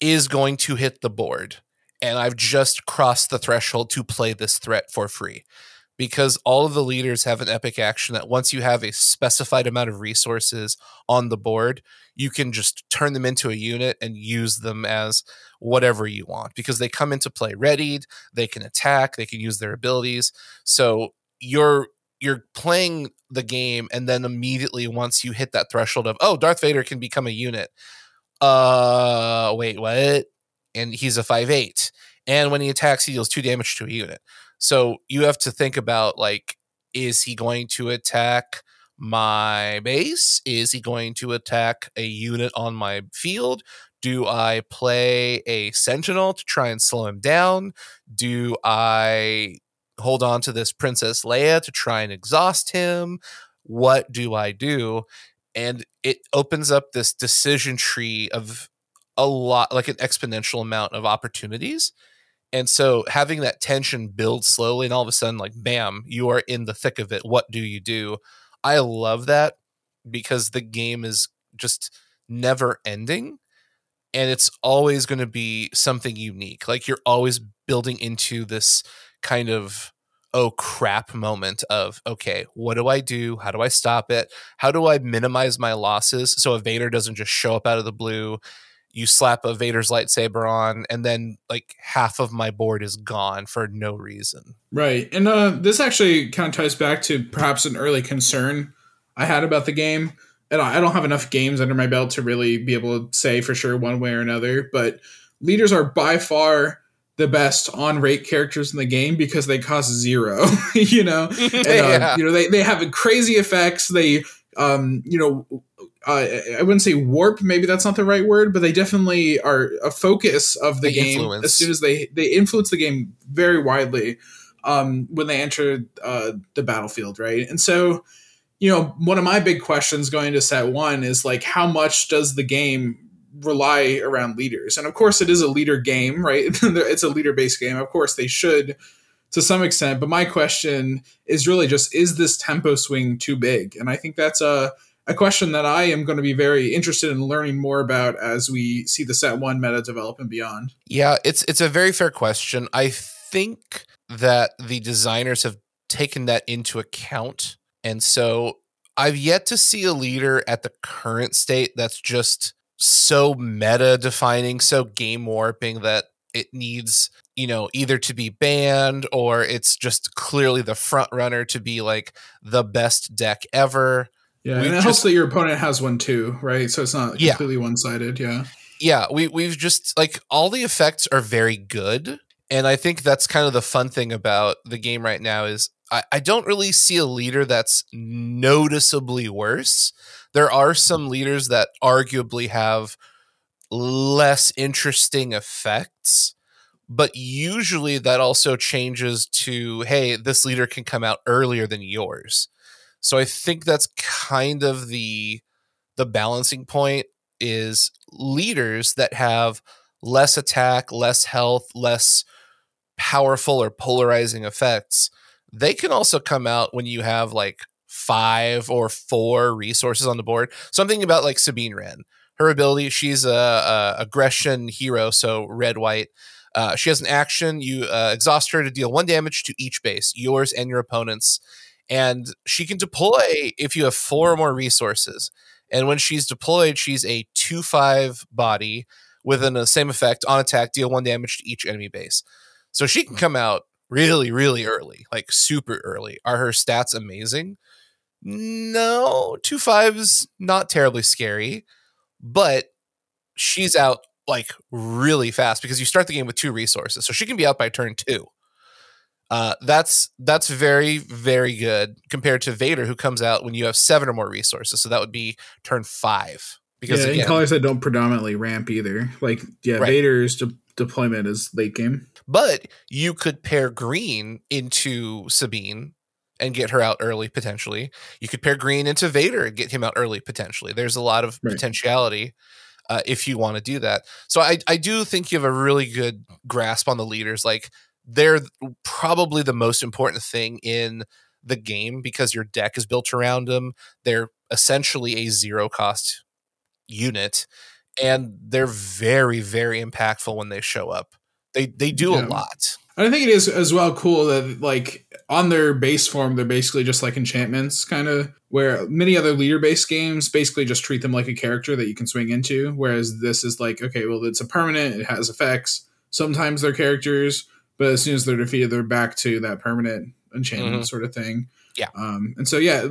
is going to hit the board. And I've just crossed the threshold to play this threat for free because all of the leaders have an epic action that once you have a specified amount of resources on the board, you can just turn them into a unit and use them as whatever you want because they come into play readied, they can attack, they can use their abilities. So you're you're playing the game and then immediately once you hit that threshold of oh Darth Vader can become a unit uh wait what? And he's a five eight. And when he attacks he deals two damage to a unit. So you have to think about like is he going to attack my base? Is he going to attack a unit on my field? Do i play a sentinel to try and slow him down? Do i hold on to this princess leia to try and exhaust him? What do i do and it opens up this decision tree of a lot like an exponential amount of opportunities. And so having that tension build slowly and all of a sudden like bam you are in the thick of it. What do you do? I love that because the game is just never ending and it's always going to be something unique. Like you're always building into this kind of oh crap moment of okay what do i do how do i stop it how do i minimize my losses so a vader doesn't just show up out of the blue you slap a Vader's lightsaber on, and then like half of my board is gone for no reason. Right. And uh, this actually kind of ties back to perhaps an early concern I had about the game. And I don't have enough games under my belt to really be able to say for sure one way or another, but leaders are by far the best on rate characters in the game because they cost zero, you know, and, uh, yeah. you know, they, they have crazy effects. They, um, you know, uh, I wouldn't say warp, maybe that's not the right word, but they definitely are a focus of the they game influence. as soon as they, they influence the game very widely, um, when they enter, uh, the battlefield. Right. And so, you know, one of my big questions going to set one is like, how much does the game rely around leaders. And of course, it is a leader game, right? it's a leader based game. Of course, they should to some extent. But my question is really just is this tempo swing too big? And I think that's a, a question that I am going to be very interested in learning more about as we see the set one meta develop and beyond. Yeah, it's it's a very fair question. I think that the designers have taken that into account. And so I've yet to see a leader at the current state that's just so meta defining, so game warping that it needs, you know, either to be banned or it's just clearly the front runner to be like the best deck ever. Yeah, we've and it just, helps that your opponent has one too, right? So it's not completely yeah. one sided. Yeah. Yeah, we we've just like all the effects are very good. And I think that's kind of the fun thing about the game right now is I, I don't really see a leader that's noticeably worse there are some leaders that arguably have less interesting effects but usually that also changes to hey this leader can come out earlier than yours. So i think that's kind of the the balancing point is leaders that have less attack less health less powerful or polarizing effects they can also come out when you have like five or four resources on the board. Something about like Sabine Wren. Her ability, she's a, a aggression hero, so red white. Uh, she has an action. You uh, exhaust her to deal one damage to each base, yours and your opponent's. And she can deploy if you have four or more resources. And when she's deployed, she's a 2 5 body with the same effect on attack, deal one damage to each enemy base. So she can come out really, really early, like super early. Are her stats amazing? No, two fives not terribly scary, but she's out like really fast because you start the game with two resources, so she can be out by turn two. Uh, that's that's very very good compared to Vader, who comes out when you have seven or more resources. So that would be turn five. Because yeah, again, in colors that don't predominantly ramp either. Like yeah, right. Vader's de- deployment is late game. But you could pair green into Sabine and get her out early potentially. You could pair Green into Vader and get him out early potentially. There's a lot of right. potentiality uh, if you want to do that. So I I do think you have a really good grasp on the leaders. Like they're probably the most important thing in the game because your deck is built around them. They're essentially a zero cost unit and they're very very impactful when they show up. They they do yeah. a lot. I think it is as well cool that like on their base form, they're basically just like enchantments, kind of. Where many other leader based games basically just treat them like a character that you can swing into, whereas this is like okay, well, it's a permanent, it has effects. Sometimes they're characters, but as soon as they're defeated, they're back to that permanent enchantment mm-hmm. sort of thing. Yeah. Um, and so yeah,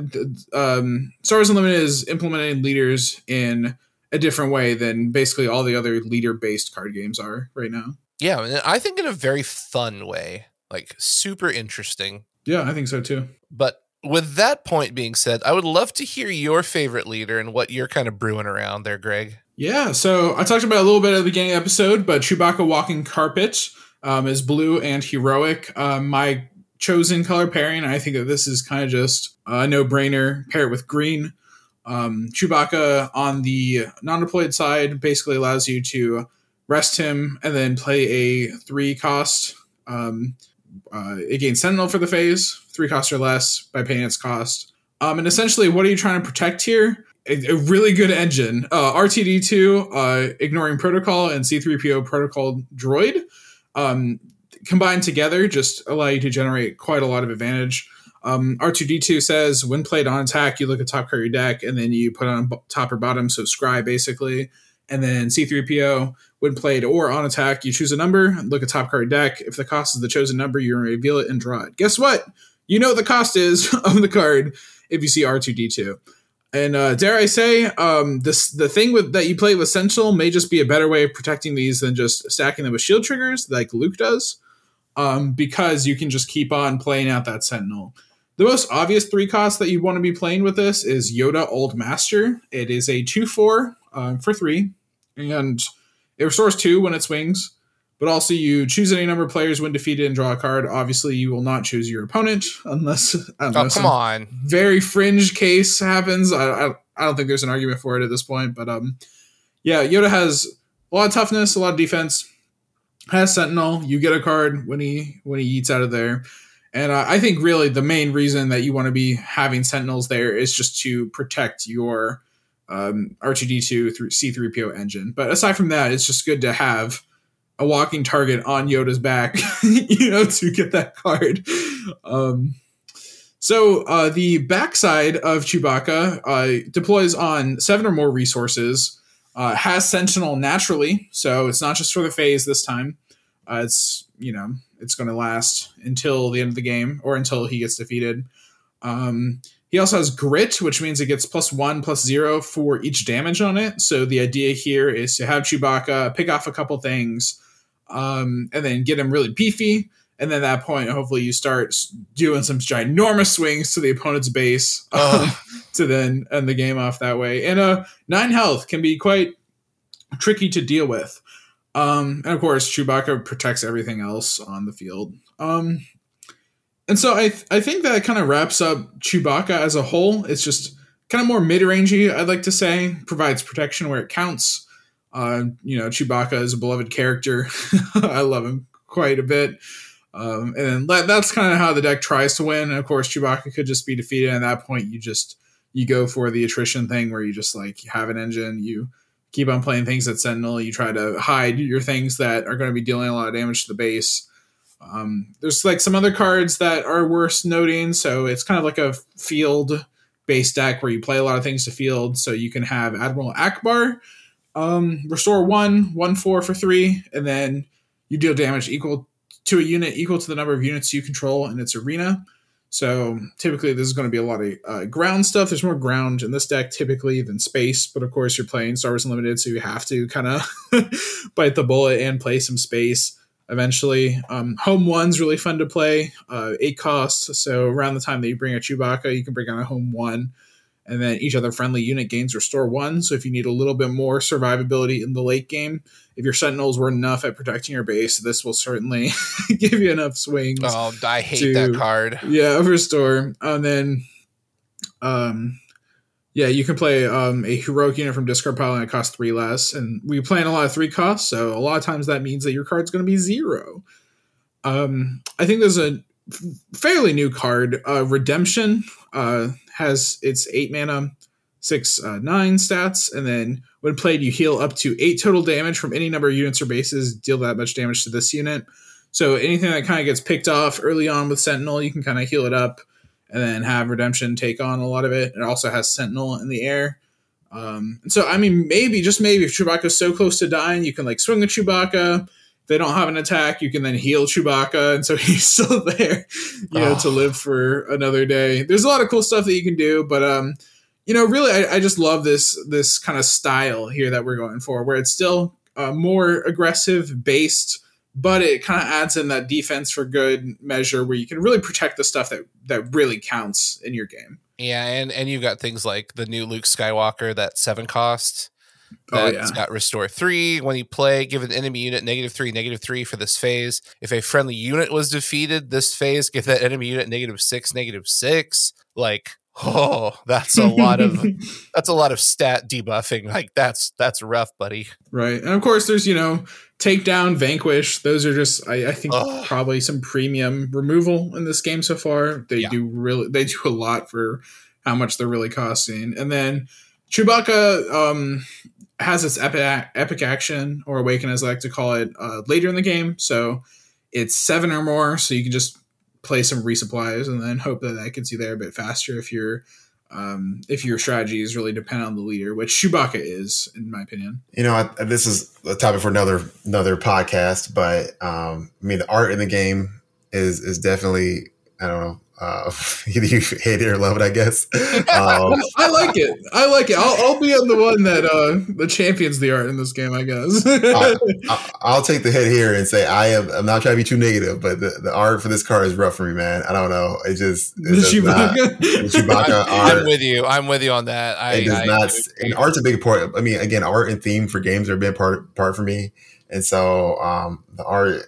um, Star Wars Unlimited is implementing leaders in a different way than basically all the other leader based card games are right now. Yeah, and I think in a very fun way, like super interesting. Yeah, I think so too. But with that point being said, I would love to hear your favorite leader and what you're kind of brewing around there, Greg. Yeah, so I talked about a little bit at the beginning of the episode, but Chewbacca Walking Carpet um, is blue and heroic. Um, my chosen color pairing, I think that this is kind of just a no brainer. Pair it with green. Um, Chewbacca on the non deployed side basically allows you to rest him, and then play a three cost. Um, uh, it gains Sentinel for the phase, three cost or less by paying its cost. Um, and essentially, what are you trying to protect here? A, a really good engine. Uh, R2D2, uh, ignoring protocol, and C3PO protocol droid um, combined together just allow you to generate quite a lot of advantage. Um, R2D2 says when played on attack, you look at top card your deck and then you put on top or bottom, scry basically, And then C3PO, when played or on attack, you choose a number, look at top card deck. If the cost is the chosen number, you reveal it and draw it. Guess what? You know what the cost is of the card if you see R2D2. And uh, dare I say, um, this the thing with that you play with Sentinel may just be a better way of protecting these than just stacking them with shield triggers like Luke does, um, because you can just keep on playing out that Sentinel. The most obvious three costs that you want to be playing with this is Yoda Old Master. It is a 2 4 uh, for three, and it restores two when it swings. But also, you choose any number of players when defeated and draw a card. Obviously, you will not choose your opponent unless, unless oh, come on. very fringe case happens. I, I, I don't think there's an argument for it at this point. But um, yeah, Yoda has a lot of toughness, a lot of defense. Has Sentinel. You get a card when he when he eats out of there. And uh, I think really the main reason that you want to be having Sentinels there is just to protect your um, R2D2 through C3PO engine. But aside from that, it's just good to have a walking target on Yoda's back, you know, to get that card. Um, so uh, the backside of Chewbacca uh, deploys on seven or more resources, uh, has Sentinel naturally, so it's not just for the phase this time. Uh, it's you know it's going to last until the end of the game or until he gets defeated. Um, he also has grit, which means it gets plus one, plus zero for each damage on it. So the idea here is to have Chewbacca pick off a couple things, um, and then get him really beefy. And then at that point, hopefully, you start doing some ginormous swings to the opponent's base um, to then end the game off that way. And uh, nine health can be quite tricky to deal with. Um, and of course, Chewbacca protects everything else on the field. Um, and so I th- I think that kind of wraps up Chewbacca as a whole. It's just kind of more mid rangey, I'd like to say. Provides protection where it counts. Uh, you know, Chewbacca is a beloved character. I love him quite a bit. Um, and then that's kind of how the deck tries to win. Of course, Chewbacca could just be defeated. And at that point, you just you go for the attrition thing where you just like have an engine, you keep on playing things at Sentinel. You try to hide your things that are going to be dealing a lot of damage to the base. Um, there's like some other cards that are worth noting. So it's kind of like a field based deck where you play a lot of things to field. So you can have Admiral Ackbar um, restore one, one four for three, and then you deal damage equal to a unit equal to the number of units you control in its arena. So typically, this is going to be a lot of uh, ground stuff. There's more ground in this deck typically than space, but of course, you're playing Star Wars Unlimited, so you have to kind of bite the bullet and play some space eventually. Um, home one's really fun to play. Uh, eight costs, so around the time that you bring a Chewbacca, you can bring on a home one and then each other friendly unit gains restore one. So if you need a little bit more survivability in the late game, if your sentinels were enough at protecting your base, this will certainly give you enough swings. Oh, I hate to, that card. Yeah, restore. And then um yeah, you can play um, a heroic unit from discard pile and it costs three less. And we play in a lot of three costs, so a lot of times that means that your card's going to be zero. Um, I think there's a fairly new card, uh, Redemption. Uh, has its eight mana, six uh, nine stats, and then when played, you heal up to eight total damage from any number of units or bases. Deal that much damage to this unit. So anything that kind of gets picked off early on with Sentinel, you can kind of heal it up, and then have Redemption take on a lot of it. It also has Sentinel in the air. Um, and so, I mean, maybe just maybe if Chewbacca's so close to dying, you can like swing the Chewbacca, they don't have an attack, you can then heal Chewbacca, and so he's still there, you know, oh. to live for another day. There's a lot of cool stuff that you can do, but um, you know, really, I, I just love this this kind of style here that we're going for, where it's still uh, more aggressive based, but it kind of adds in that defense for good measure, where you can really protect the stuff that that really counts in your game. Yeah, and and you've got things like the new Luke Skywalker that seven cost Oh, That's oh, yeah. got restore three. When you play, give an enemy unit negative three, negative three for this phase. If a friendly unit was defeated this phase, give that enemy unit negative six, negative six. Like, oh, that's a lot of that's a lot of stat debuffing. Like that's that's rough, buddy. Right. And of course there's, you know, takedown, vanquish. Those are just I, I think oh. probably some premium removal in this game so far. They yeah. do really they do a lot for how much they're really costing. And then Chewbacca, um, has its epic, epic action or awaken as I like to call it uh, later in the game. So it's seven or more, so you can just play some resupplies and then hope that that gets you there a bit faster if you're um, if your strategy is really dependent on the leader, which Chewbacca is, in my opinion. You know, I, this is a topic for another another podcast, but um, I mean, the art in the game is is definitely I don't know uh, either you hate it or love it, I guess. Um, I like it. I like it. I'll, I'll be on the one that uh, the champions the art in this game. I guess. I, will take the hit here and say I am. I'm not trying to be too negative, but the, the art for this card is rough for me, man. I don't know. It just it the Chewbacca. Not, the Chewbacca I'm, I'm, with you. I'm with you on that. I, it does I, not. and art's a big part. I mean, again, art and theme for games are a big part part for me. And so um, the art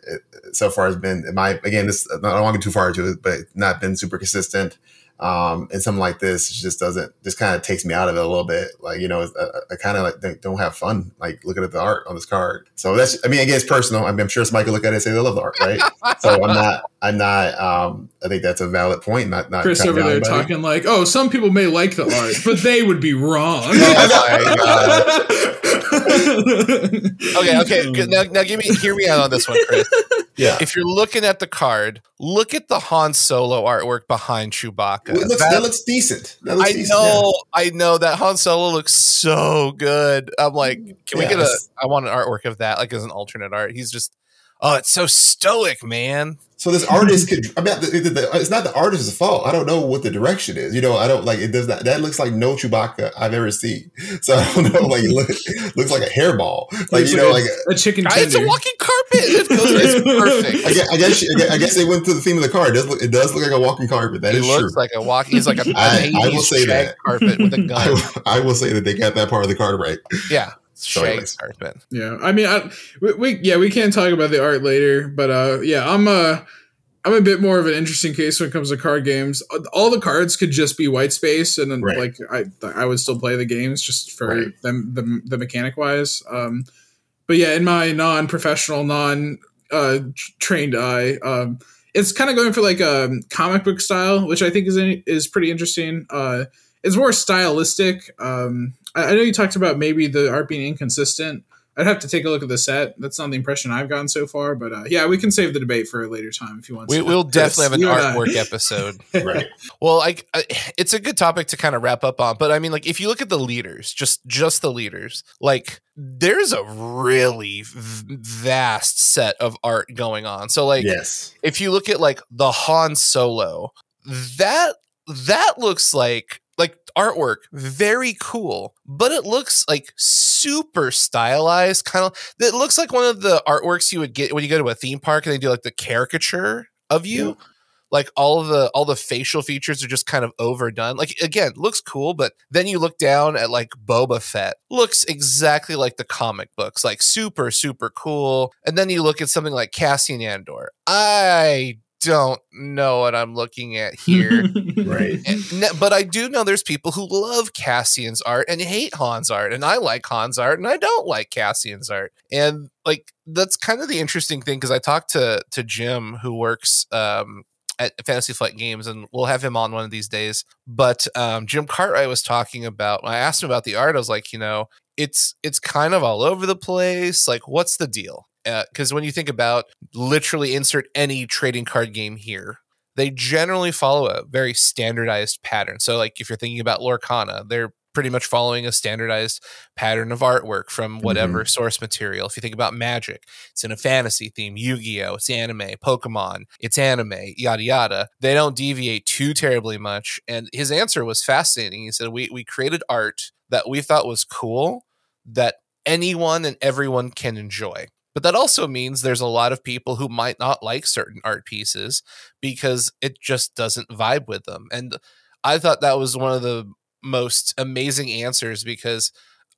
so far has been, my again, this I don't want to get too far into it, but not been super consistent. Um, and something like this just doesn't, just kind of takes me out of it a little bit. Like, you know, I, I kind of like don't have fun, like looking at the art on this card. So that's, I mean, again, it's personal. I mean, I'm sure somebody could look at it and say they love the art, right? so I'm not, I'm not, um, I think that's a valid point. Not, not Chris over there anybody. talking like, oh, some people may like the art, but they would be wrong. oh okay, okay. Now, now give me, hear me out on this one, Chris. Yeah. If you're looking at the card, look at the Han Solo artwork behind Chewbacca. Well, looks, that, that, looks decent. That looks I decent, know, yeah. I know that Han Solo looks so good. I'm like, can we get a? I want an artwork of that, like as an alternate art. He's just, oh, it's so stoic, man. So this artist could. I mean, the, the, the, it's not the artist's fault. I don't know what the direction is. You know, I don't like it. Does not. That looks like no Chewbacca I've ever seen. So I don't know. Like, it look, looks like a hairball. Like you know, like a, a chicken. Tender. It's a walking carpet. It's perfect. I guess, I guess. I guess they went to the theme of the car. It does look. It does look like a walking carpet. That he is looks true. like a walking. He's like a. I, I will say that carpet with a gun. I, I will say that they got that part of the card right. Yeah. Shag's carpet. Yeah, I mean, I, we, we, yeah we can talk about the art later, but uh, yeah, I'm uh I'm a bit more of an interesting case when it comes to card games. All the cards could just be white space, and then right. like I I would still play the games just for right. them the, the mechanic wise. Um, but yeah, in my non professional, non uh, trained eye, um, it's kind of going for like a comic book style, which I think is in, is pretty interesting. Uh, it's more stylistic. Um, I, I know you talked about maybe the art being inconsistent. I'd have to take a look at the set. That's not the impression I've gotten so far, but uh, yeah, we can save the debate for a later time if you want. To. We, will definitely have an artwork episode, right? Well, I, I, it's a good topic to kind of wrap up on, but I mean, like if you look at the leaders, just just the leaders, like there's a really vast set of art going on. So, like, yes, if you look at like the Han Solo, that that looks like like artwork very cool but it looks like super stylized kind of it looks like one of the artworks you would get when you go to a theme park and they do like the caricature of you. Yeah. like all the all the facial features are just kind of overdone. Like again looks cool but then you look down at like boba fett. Looks exactly like the comic books like super super cool. And then you look at something like cassian andor. I don't know what I'm looking at here. right. And, but I do know there's people who love Cassian's art and hate Han's art. And I like Han's art and I don't like Cassian's art. And like that's kind of the interesting thing because I talked to to Jim who works um at Fantasy Flight Games, and we'll have him on one of these days. But um, Jim Cartwright was talking about. I asked him about the art. I was like, you know, it's it's kind of all over the place. Like, what's the deal? Because uh, when you think about literally insert any trading card game here, they generally follow a very standardized pattern. So, like if you're thinking about Lorcana, they're pretty much following a standardized pattern of artwork from whatever mm-hmm. source material. If you think about Magic, it's in a fantasy theme. Yu-Gi-Oh, it's anime. Pokemon, it's anime. Yada yada. They don't deviate too terribly much. And his answer was fascinating. He said, "We we created art that we thought was cool that anyone and everyone can enjoy." But that also means there's a lot of people who might not like certain art pieces because it just doesn't vibe with them. And I thought that was one of the most amazing answers because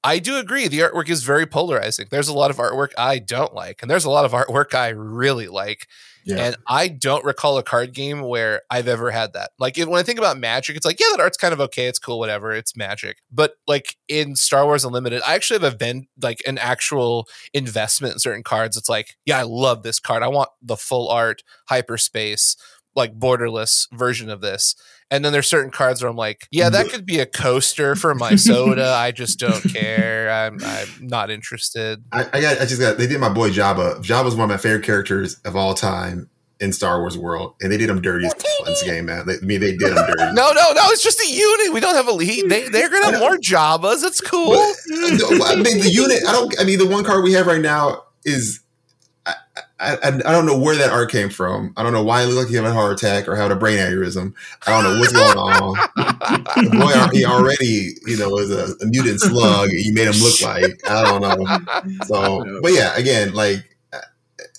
I do agree the artwork is very polarizing. There's a lot of artwork I don't like, and there's a lot of artwork I really like. And I don't recall a card game where I've ever had that. Like when I think about Magic, it's like, yeah, that art's kind of okay. It's cool, whatever. It's Magic. But like in Star Wars Unlimited, I actually have a vend like an actual investment in certain cards. It's like, yeah, I love this card. I want the full art hyperspace like borderless version of this. And then there's certain cards where I'm like, yeah, that mm. could be a coaster for my soda. I just don't care. I'm, I'm not interested. I, I, got, I just got, they did my boy Jabba. Jabba's one of my favorite characters of all time. in Star Wars world, and they did him dirty as in this game, man. They, I mean, they did him dirty. No, no, no. It's just a unit. We don't have a lead. They they're gonna have more Jabbas. It's cool. But, uh, no, I mean, the unit. I don't. I mean, the one card we have right now is. I, I, I I don't know where that art came from. I don't know why he looked like he had a heart attack or had a brain aneurysm. I don't know what's going on. The boy, he already, you know, is a, a mutant slug. You made him look like I don't know. So, but yeah, again, like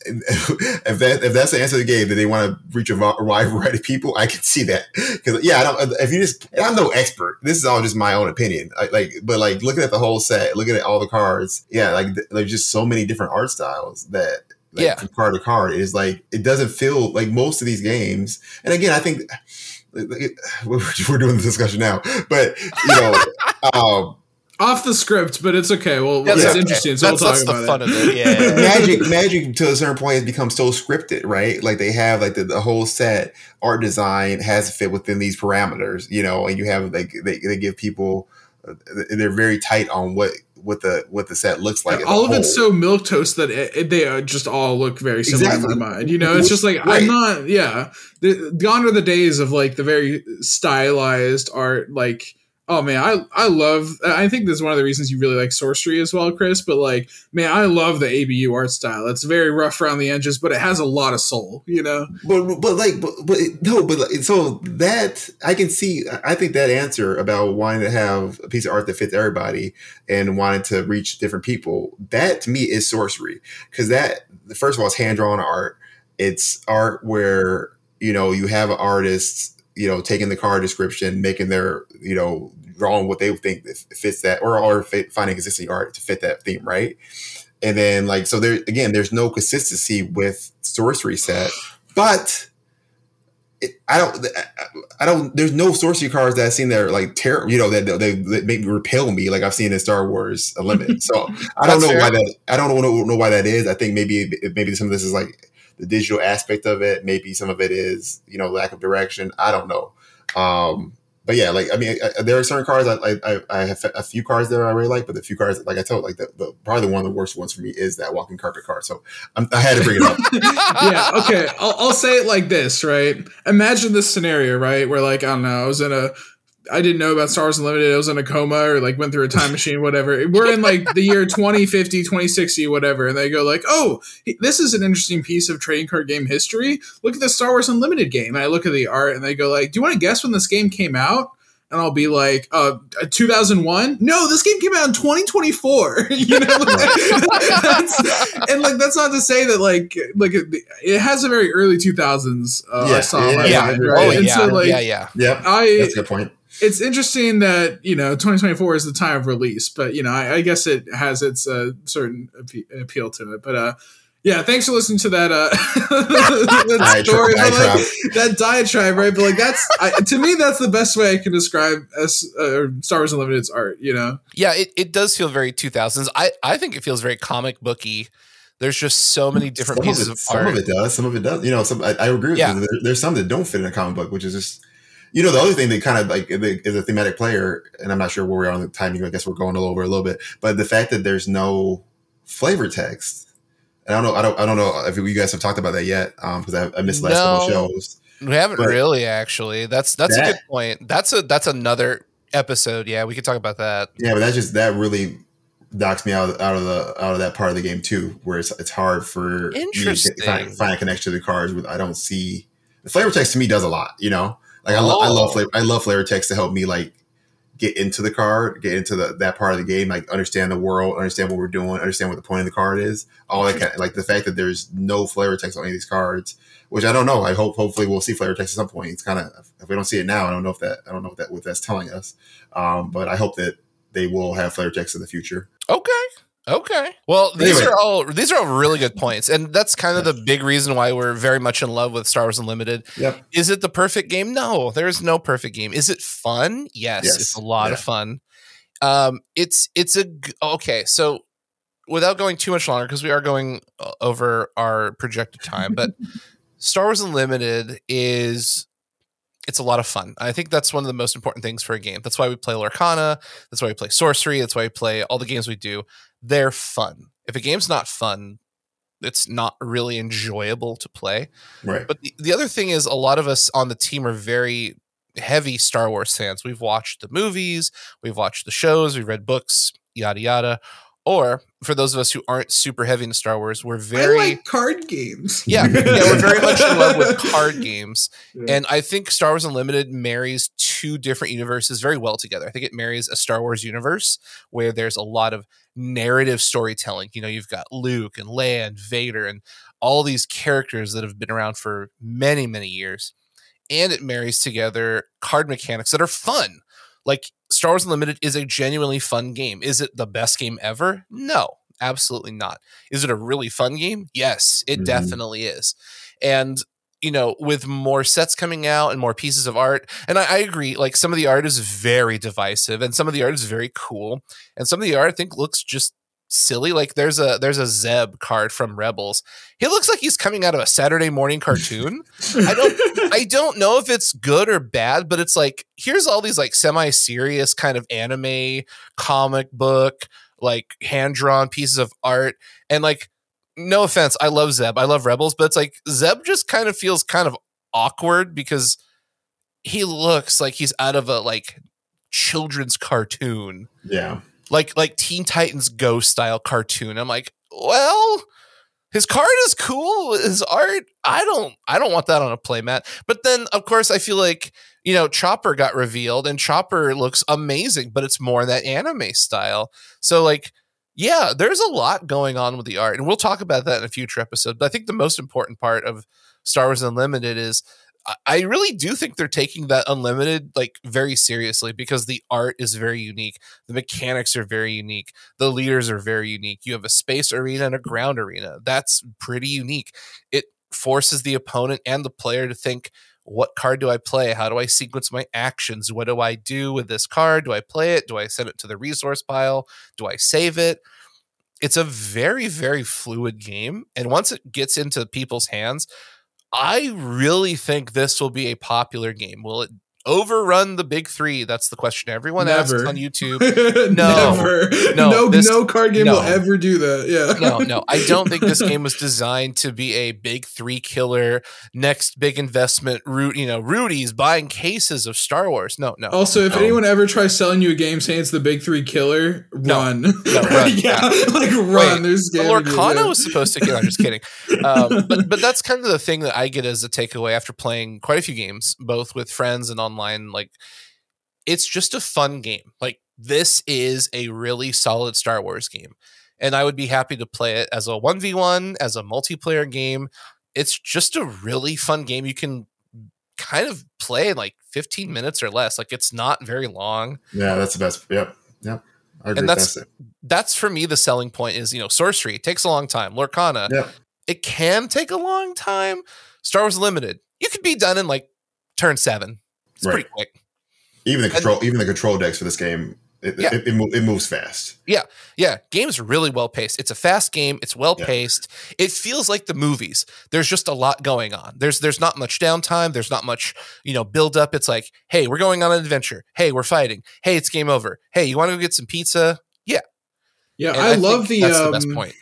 if that if that's the answer to the game that they want to reach a wide variety of people, I can see that. Because yeah, I don't. If you just, I'm no expert. This is all just my own opinion. I, like, but like looking at the whole set, looking at all the cards, yeah, like there's just so many different art styles that. Like, Yeah. from card to card is like it doesn't feel like most of these games. And again, I think we're doing the discussion now, but you know, um, Off the script, but it's okay. Well, That's it's okay. interesting, so That's, we'll that's talk the about fun it. of it. Yeah. magic magic to a certain point has become so scripted right like they have like the, the whole set art design has to fit within these parameters you know and you have like they, they give people uh, they're very tight on what what the what the set looks like all of it's so milk toast that it, it- they uh, just all look very similar Exactly. in my mind. You know, it's just like Right. I'm not. Yeah, the, gone are the days of like the very stylized art. Like, oh man, I I love. I think this is one of the reasons you really like sorcery as well, Chris. But like, man, I love the ABU art style. It's very rough around the edges, but it has a lot of soul. You know, but but like but, but no but like, so that i can see i think that answer about wanting to have a piece of art that fits everybody and wanting to reach different people that to me is sorcery because that first of all it's hand-drawn art it's art where you know you have an artist you know taking the car description making their you know drawing what they think fits that or or fi- finding existing art to fit that theme right and then like so there again there's no consistency with sorcery set but it, I don't, I don't. There's no sorcery cards that I've seen that are like terrible. You know that they, make me repel me, like I've seen in Star Wars Unlimited. So I don't know fair. why that. I don't know, know why that is. I think maybe maybe some of this is like the digital aspect of it. Maybe some of it is you know lack of direction. I don't know. Um, but yeah, like I mean, I, there are certain cars I, I I have a few cars that I really like, but the few cars like I told, like the, the probably one of the worst ones for me is that walking carpet car. So I'm, I had to bring it up. yeah, okay. I'll, I'll say it like this, right? Imagine this scenario, right? Where like I don't know, I was in a, I didn't know about Star Wars Unlimited. I was in a coma or like went through a time machine, whatever. We're in like the year 2050, 2060, whatever, and they go like, oh, this is an interesting piece of trading card game history. Look at the Star Wars Unlimited game, and I look at the art, and they go like, do you want to guess when this game came out? And I'll be like, uh, 2001? No, this game came out in 2024. you know, that's, and like that's not to say that like like it, it has a very early 2000s uh, Yeah, style, yeah, right? yeah. I agree. Oh yeah. so, like, yeah. Yeah. Yep, I that's a good point. It's interesting that you know 2024 is the time of release, but you know I, I guess it has its uh, certain appe- appeal to it. But uh, yeah, thanks for listening to that uh, that Diatribe, story, but, like, that diatribe, right? But like that's I, to me that's the best way I can describe as uh, Star Wars Unlimited's art. You know, Yeah, it, it does feel very 2000s. I, I think it feels very comic booky. There's just so many different some pieces of it, of some art. of it does. Some of it does. You know, some I, I agree with Yeah. you. There, there's some that don't fit in a comic book, which is just. You know, the other thing that kind of like is a thematic player, and I'm not sure where we are on the timing. I guess we're going a little over a little bit, but the fact that there's no flavor text. And I don't know. I don't. I don't know if you guys have talked about that yet, um, because I, I missed the last couple shows. We haven't But- really actually. That's that's a good point. That's a that's another episode. Yeah, we could talk about that. Yeah, but that just that really knocks me out of, out of the out of that part of the game too, where it's it's hard for me to find, find a connection to the cards. With I don't see the flavor text to me does a lot. You know, like I, lo- I love Oh. flavor, I love flavor text to help me like get into the card, get into the, that part of the game, like understand the world, understand what we're doing, understand what the point of the card is. All that kind like the fact that there's no flavor text on any of these cards, which I don't know. I hope hopefully we'll see flavor text at some point. It's kind of if we don't see it now, I don't know if that I don't know what that what that's telling us. Um, but I hope that they will have flavor text in the future. Okay. Okay. Well, these Anyway. are all these are all really good points, and that's kind of the big reason why we're very much in love with Star Wars Unlimited. Yep. Is it the perfect game? No, there is no perfect game. Is it fun? Yes, Yes. it's a lot of fun. Um, it's it's a okay. So, without going too much longer, because we are going uh, over our projected time, but Star Wars Unlimited is it's a lot of fun. I think that's one of the most important things for a game. That's why we play Lorcana. That's why we play Sorcery. That's why we play all the games we do. They're fun. If a game's not fun, it's not really enjoyable to play. Right. But the, the other thing is, a lot of us on the team are very heavy Star Wars fans. We've watched the movies, we've watched the shows, we've read books, yada yada. Or for those of us who aren't super heavy into Star Wars, we're very like card games. yeah, yeah, we're very much in love with card games. Yeah. And I think Star Wars Unlimited marries two different universes very well together. I think it marries a Star Wars universe where there's a lot of narrative storytelling. You know, you've got Luke and Leia and Vader and all these characters that have been around for many, many years. And it marries together card mechanics that are fun. Like Star Wars Unlimited is a genuinely fun game. Is it the best game ever? No, absolutely not. Is it a really fun game? Yes, it Mhm. definitely is. And you know, with more sets coming out and more pieces of art, and I, I agree, like some of the art is very divisive, and some of the art is very cool, and some of the art I think looks just silly. Like there's a there's a Zeb card from Rebels. He looks like he's coming out of a Saturday morning cartoon. I don't I don't know if it's good or bad, but it's like here's all these like semi-serious kind of anime comic book like hand-drawn pieces of art and like no offense, I love Zeb. I love Rebels, but it's like Zeb just kind of feels kind of awkward because he looks like he's out of a like children's cartoon Yeah. Like like Teen Titans Go style cartoon. I'm like, well, his card is cool. His art, I don't, I don't want that on a playmat. But then, of course, I feel like you know Chopper got revealed, and Chopper looks amazing, but it's more that anime style. So like. Yeah, there's a lot going on with the art, and we'll talk about that in a future episode. But I think the most important part of Star Wars Unlimited is I- really do think they're taking that unlimited like very seriously because the art is very unique. The mechanics are very unique. The leaders are very unique. You have a space arena and a ground arena. That's pretty unique. It forces the opponent and the player to think, what card do I play? How do I sequence my actions? What do I do with this card? Do I play it? Do I send it to the resource pile? Do I save it? It's a very, very fluid game. And once it gets into people's hands, I really think this will be a popular game. Will it overrun the big three? That's the question everyone asks on YouTube. no, No, no, no, this- no card game will ever do that. Yeah, No, no, I don't think this game was designed to be a big three killer, next big investment. Root, you know, Rudy's buying cases of Star Wars. No, no. Also, if No. anyone ever tries selling you a game saying it's the big three killer, run. No, run. yeah, like run. Wait, There's you, Lorcana was supposed to get. I'm just kidding. Um, but but that's kind of the thing that I get as a takeaway after playing quite a few games, both with friends and online. Like, it's just a fun game. Like this is a really solid Star Wars game, and I would be happy to play it as a one v one, as a multiplayer game. It's just a really fun game. You can kind of play in like 15 minutes or less. Like it's not very long. Yeah, that's the best. Yep. Yep. I agree. And that's that. that's for me the selling point is you know sorcery it takes a long time lorcana Yep. it can take a long time star wars limited you could be done in like turn seven it's Right. pretty quick Even the and- control, even the control decks for this game, it Yeah. it, it, mo- it moves fast. yeah yeah. game's really well paced it's a fast game it's well paced it feels like the movies there's just a lot going on there's there's not much downtime there's not much you know build up it's like hey we're going on an adventure hey we're fighting hey it's game over hey you want to go get some pizza Yeah, yeah. I, love the. that's um, the best point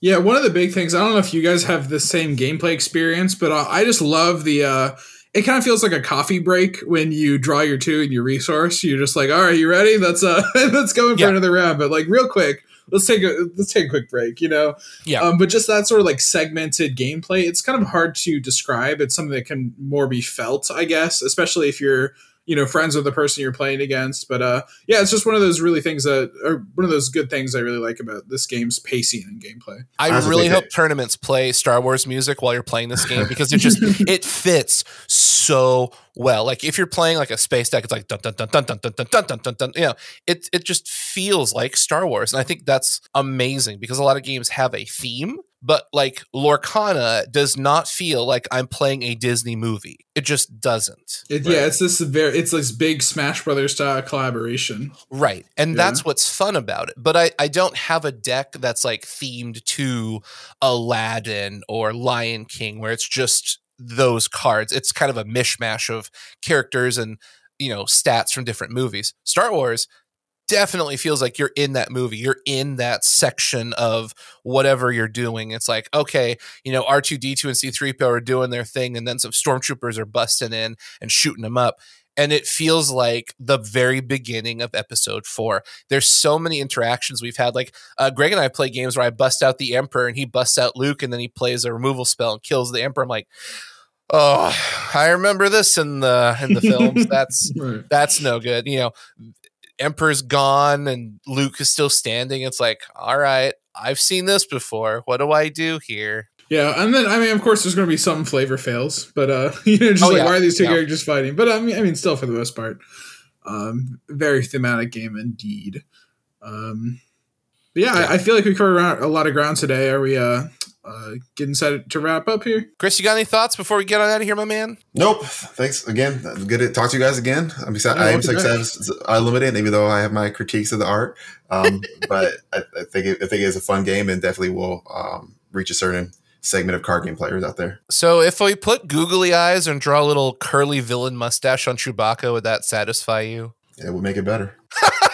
Yeah, one of the big things. I don't know if you guys have the same gameplay experience, but uh, I just love the. uh It kind of feels like a coffee break when you draw your two and your resource. You're just like, all right, you ready? Let's uh, let's go in for Yeah. another round. But like, real quick, let's take a let's take a quick break. You know, Yeah. Um, but just that sort of like segmented gameplay, it's kind of hard to describe. It's something that can more be felt, I guess, especially if you're you know friends with the person you're playing against. But uh, yeah, it's just one of those really things that are one of those good things I really like about this game's pacing and gameplay. I I also really hope that- tournaments play Star Wars music while you're playing this game because it just it fits so well. Like if you're playing like a space deck, it's like dun dun dun dun dun dun dun dun dun dun dun. You know, it it just feels like Star Wars, and I think that's amazing because a lot of games have a theme, but like Lorcana does not feel like I'm playing a Disney movie. It just doesn't. It, Right. Yeah, it's this very it's this big Smash Brothers style collaboration. Right. And Yeah. that's what's fun about it. But I, I don't have a deck that's like themed to Aladdin or Lion King where it's just those cards. It's kind of a mishmash of characters and, you know, stats from different movies. Star Wars, definitely feels like you're in that movie. You're in that section of whatever you're doing. It's like, okay, you know, R2D2 and C3PO are doing their thing, and then some stormtroopers are busting in and shooting them up. And it feels like the very beginning of episode four. There's so many interactions we've had. Like uh, Greg and I play games where I bust out the Emperor and he busts out Luke, and then he plays a removal spell and kills the Emperor. I'm like, oh, I remember this in the in the films. That's that's no good. You know, Emperor's gone and Luke is still standing. It's like, all right, I've seen this before. What do I do here? Yeah, and then I mean, of course, there's going to be some flavor fails, but uh, you know, just Oh, like yeah, why are these two yeah. characters fighting? But I mean, I mean, still for the most part, um, very thematic game indeed. Um, but yeah, Yeah. I, I feel like we covered a lot of ground today. Are we uh, uh getting set to wrap up here? Chris, you got any thoughts before we get on out of here, my man? Nope. Thanks again. Good to talk to you guys again. I'm excited. Yeah, I am welcome so back. excited. It's Unlimited, even though I have my critiques of the art. Um, but I, I think it, I think it's a fun game and definitely will um, reach a certain segment of card game players out there. So if we put googly eyes and draw a little curly villain mustache on Chewbacca, would that satisfy you? It would make it better.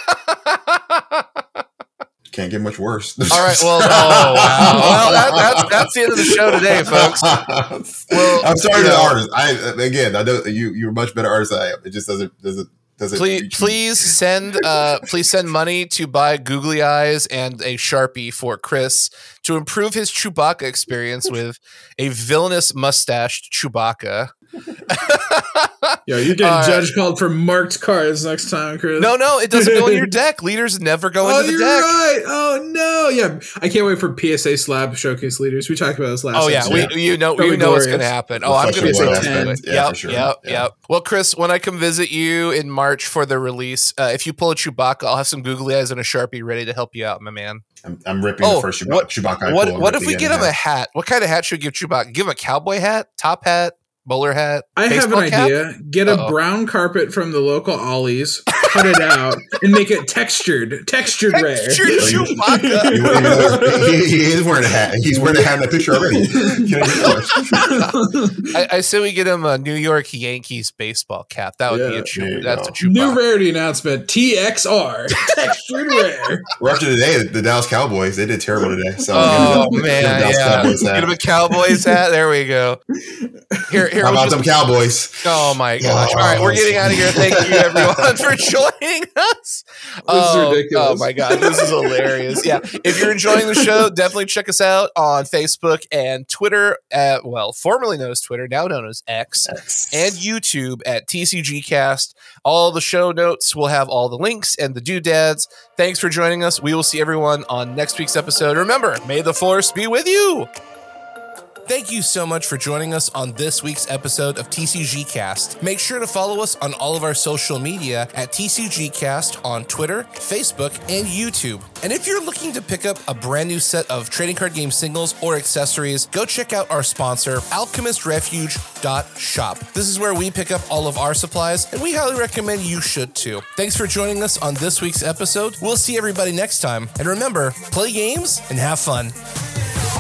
Can't get much worse. All right. Well, oh, wow. well, that, that's that's the end of the show today, folks. Well, I'm sorry you to the artist. I again, I know you you're a much better artist than I am. It just doesn't doesn't doesn't. Please, please send uh, please send money to buy googly eyes and a sharpie for Chris to improve his Chewbacca experience with a villainous mustached Chewbacca. Yeah, you're getting All right. judge called for marked cards next time, Chris. No, no, it doesn't go in your deck. Leaders never go Oh, into the you're deck. right. Oh no, yeah. I can't wait for PSA Slab Showcase Leaders. We talked about this last. Oh yeah, episode. we you know Probably you know what's going to happen. We'll Oh, I'm going to it say ten. ten. Yeah, Yep, for sure. yep, Yeah. yep. Well, Chris, when I come visit you in March for the release, uh, if you pull a Chewbacca, I'll have some googly eyes and a sharpie ready to help you out, my man. I'm, I'm ripping Oh, the first Chewbacca. what- Chewbacca I what what if we get in him a hat? What kind of hat should we give Chewbacca? Give him a cowboy hat, top hat, bowler hat. I have an cap? idea. Get a Uh-oh. brown carpet from the local Ollie's, cut it out, and make it textured, textured, rare. Textured You- Chewbacca. Even- even he, he is wearing a hat. He's wearing a hat in that picture already. I get one? I, I say we get him a New York Yankees baseball cap. That would be Yeah, a Chew. there you That's go. a Chewbacca. New rarity announcement: TXR, textured rare. We're up to today. The Dallas Cowboys. They did terrible today. So Oh get him a- man, get him a yeah. Cowboys hat. Get him a Cowboys hat. There we go. Here, here. How about just- them Cowboys? Oh my gosh! All right, we're getting out of here. Thank you, everyone, for joining us. Oh, oh, ridiculous. Oh my god, this is hilarious. Yeah, if you're enjoying the show, definitely check us out on Facebook and Twitter. At well, formerly known as Twitter, now known as X, and YouTube at TCGcast. All the show notes will have all the links and the doodads. Thanks for joining us. We will see everyone on next week's episode. Remember, may the force be with you. Thank you so much for joining us on this week's episode of TCG Cast. Make sure to follow us on all of our social media at TCG Cast on Twitter, Facebook, and YouTube. And if you're looking to pick up a brand new set of trading card game singles or accessories, go check out our sponsor, alchemistsrefuge.shop. This is where we pick up all of our supplies, and we highly recommend you should too. Thanks for joining us on this week's episode. We'll see everybody next time. And remember, play games and have fun.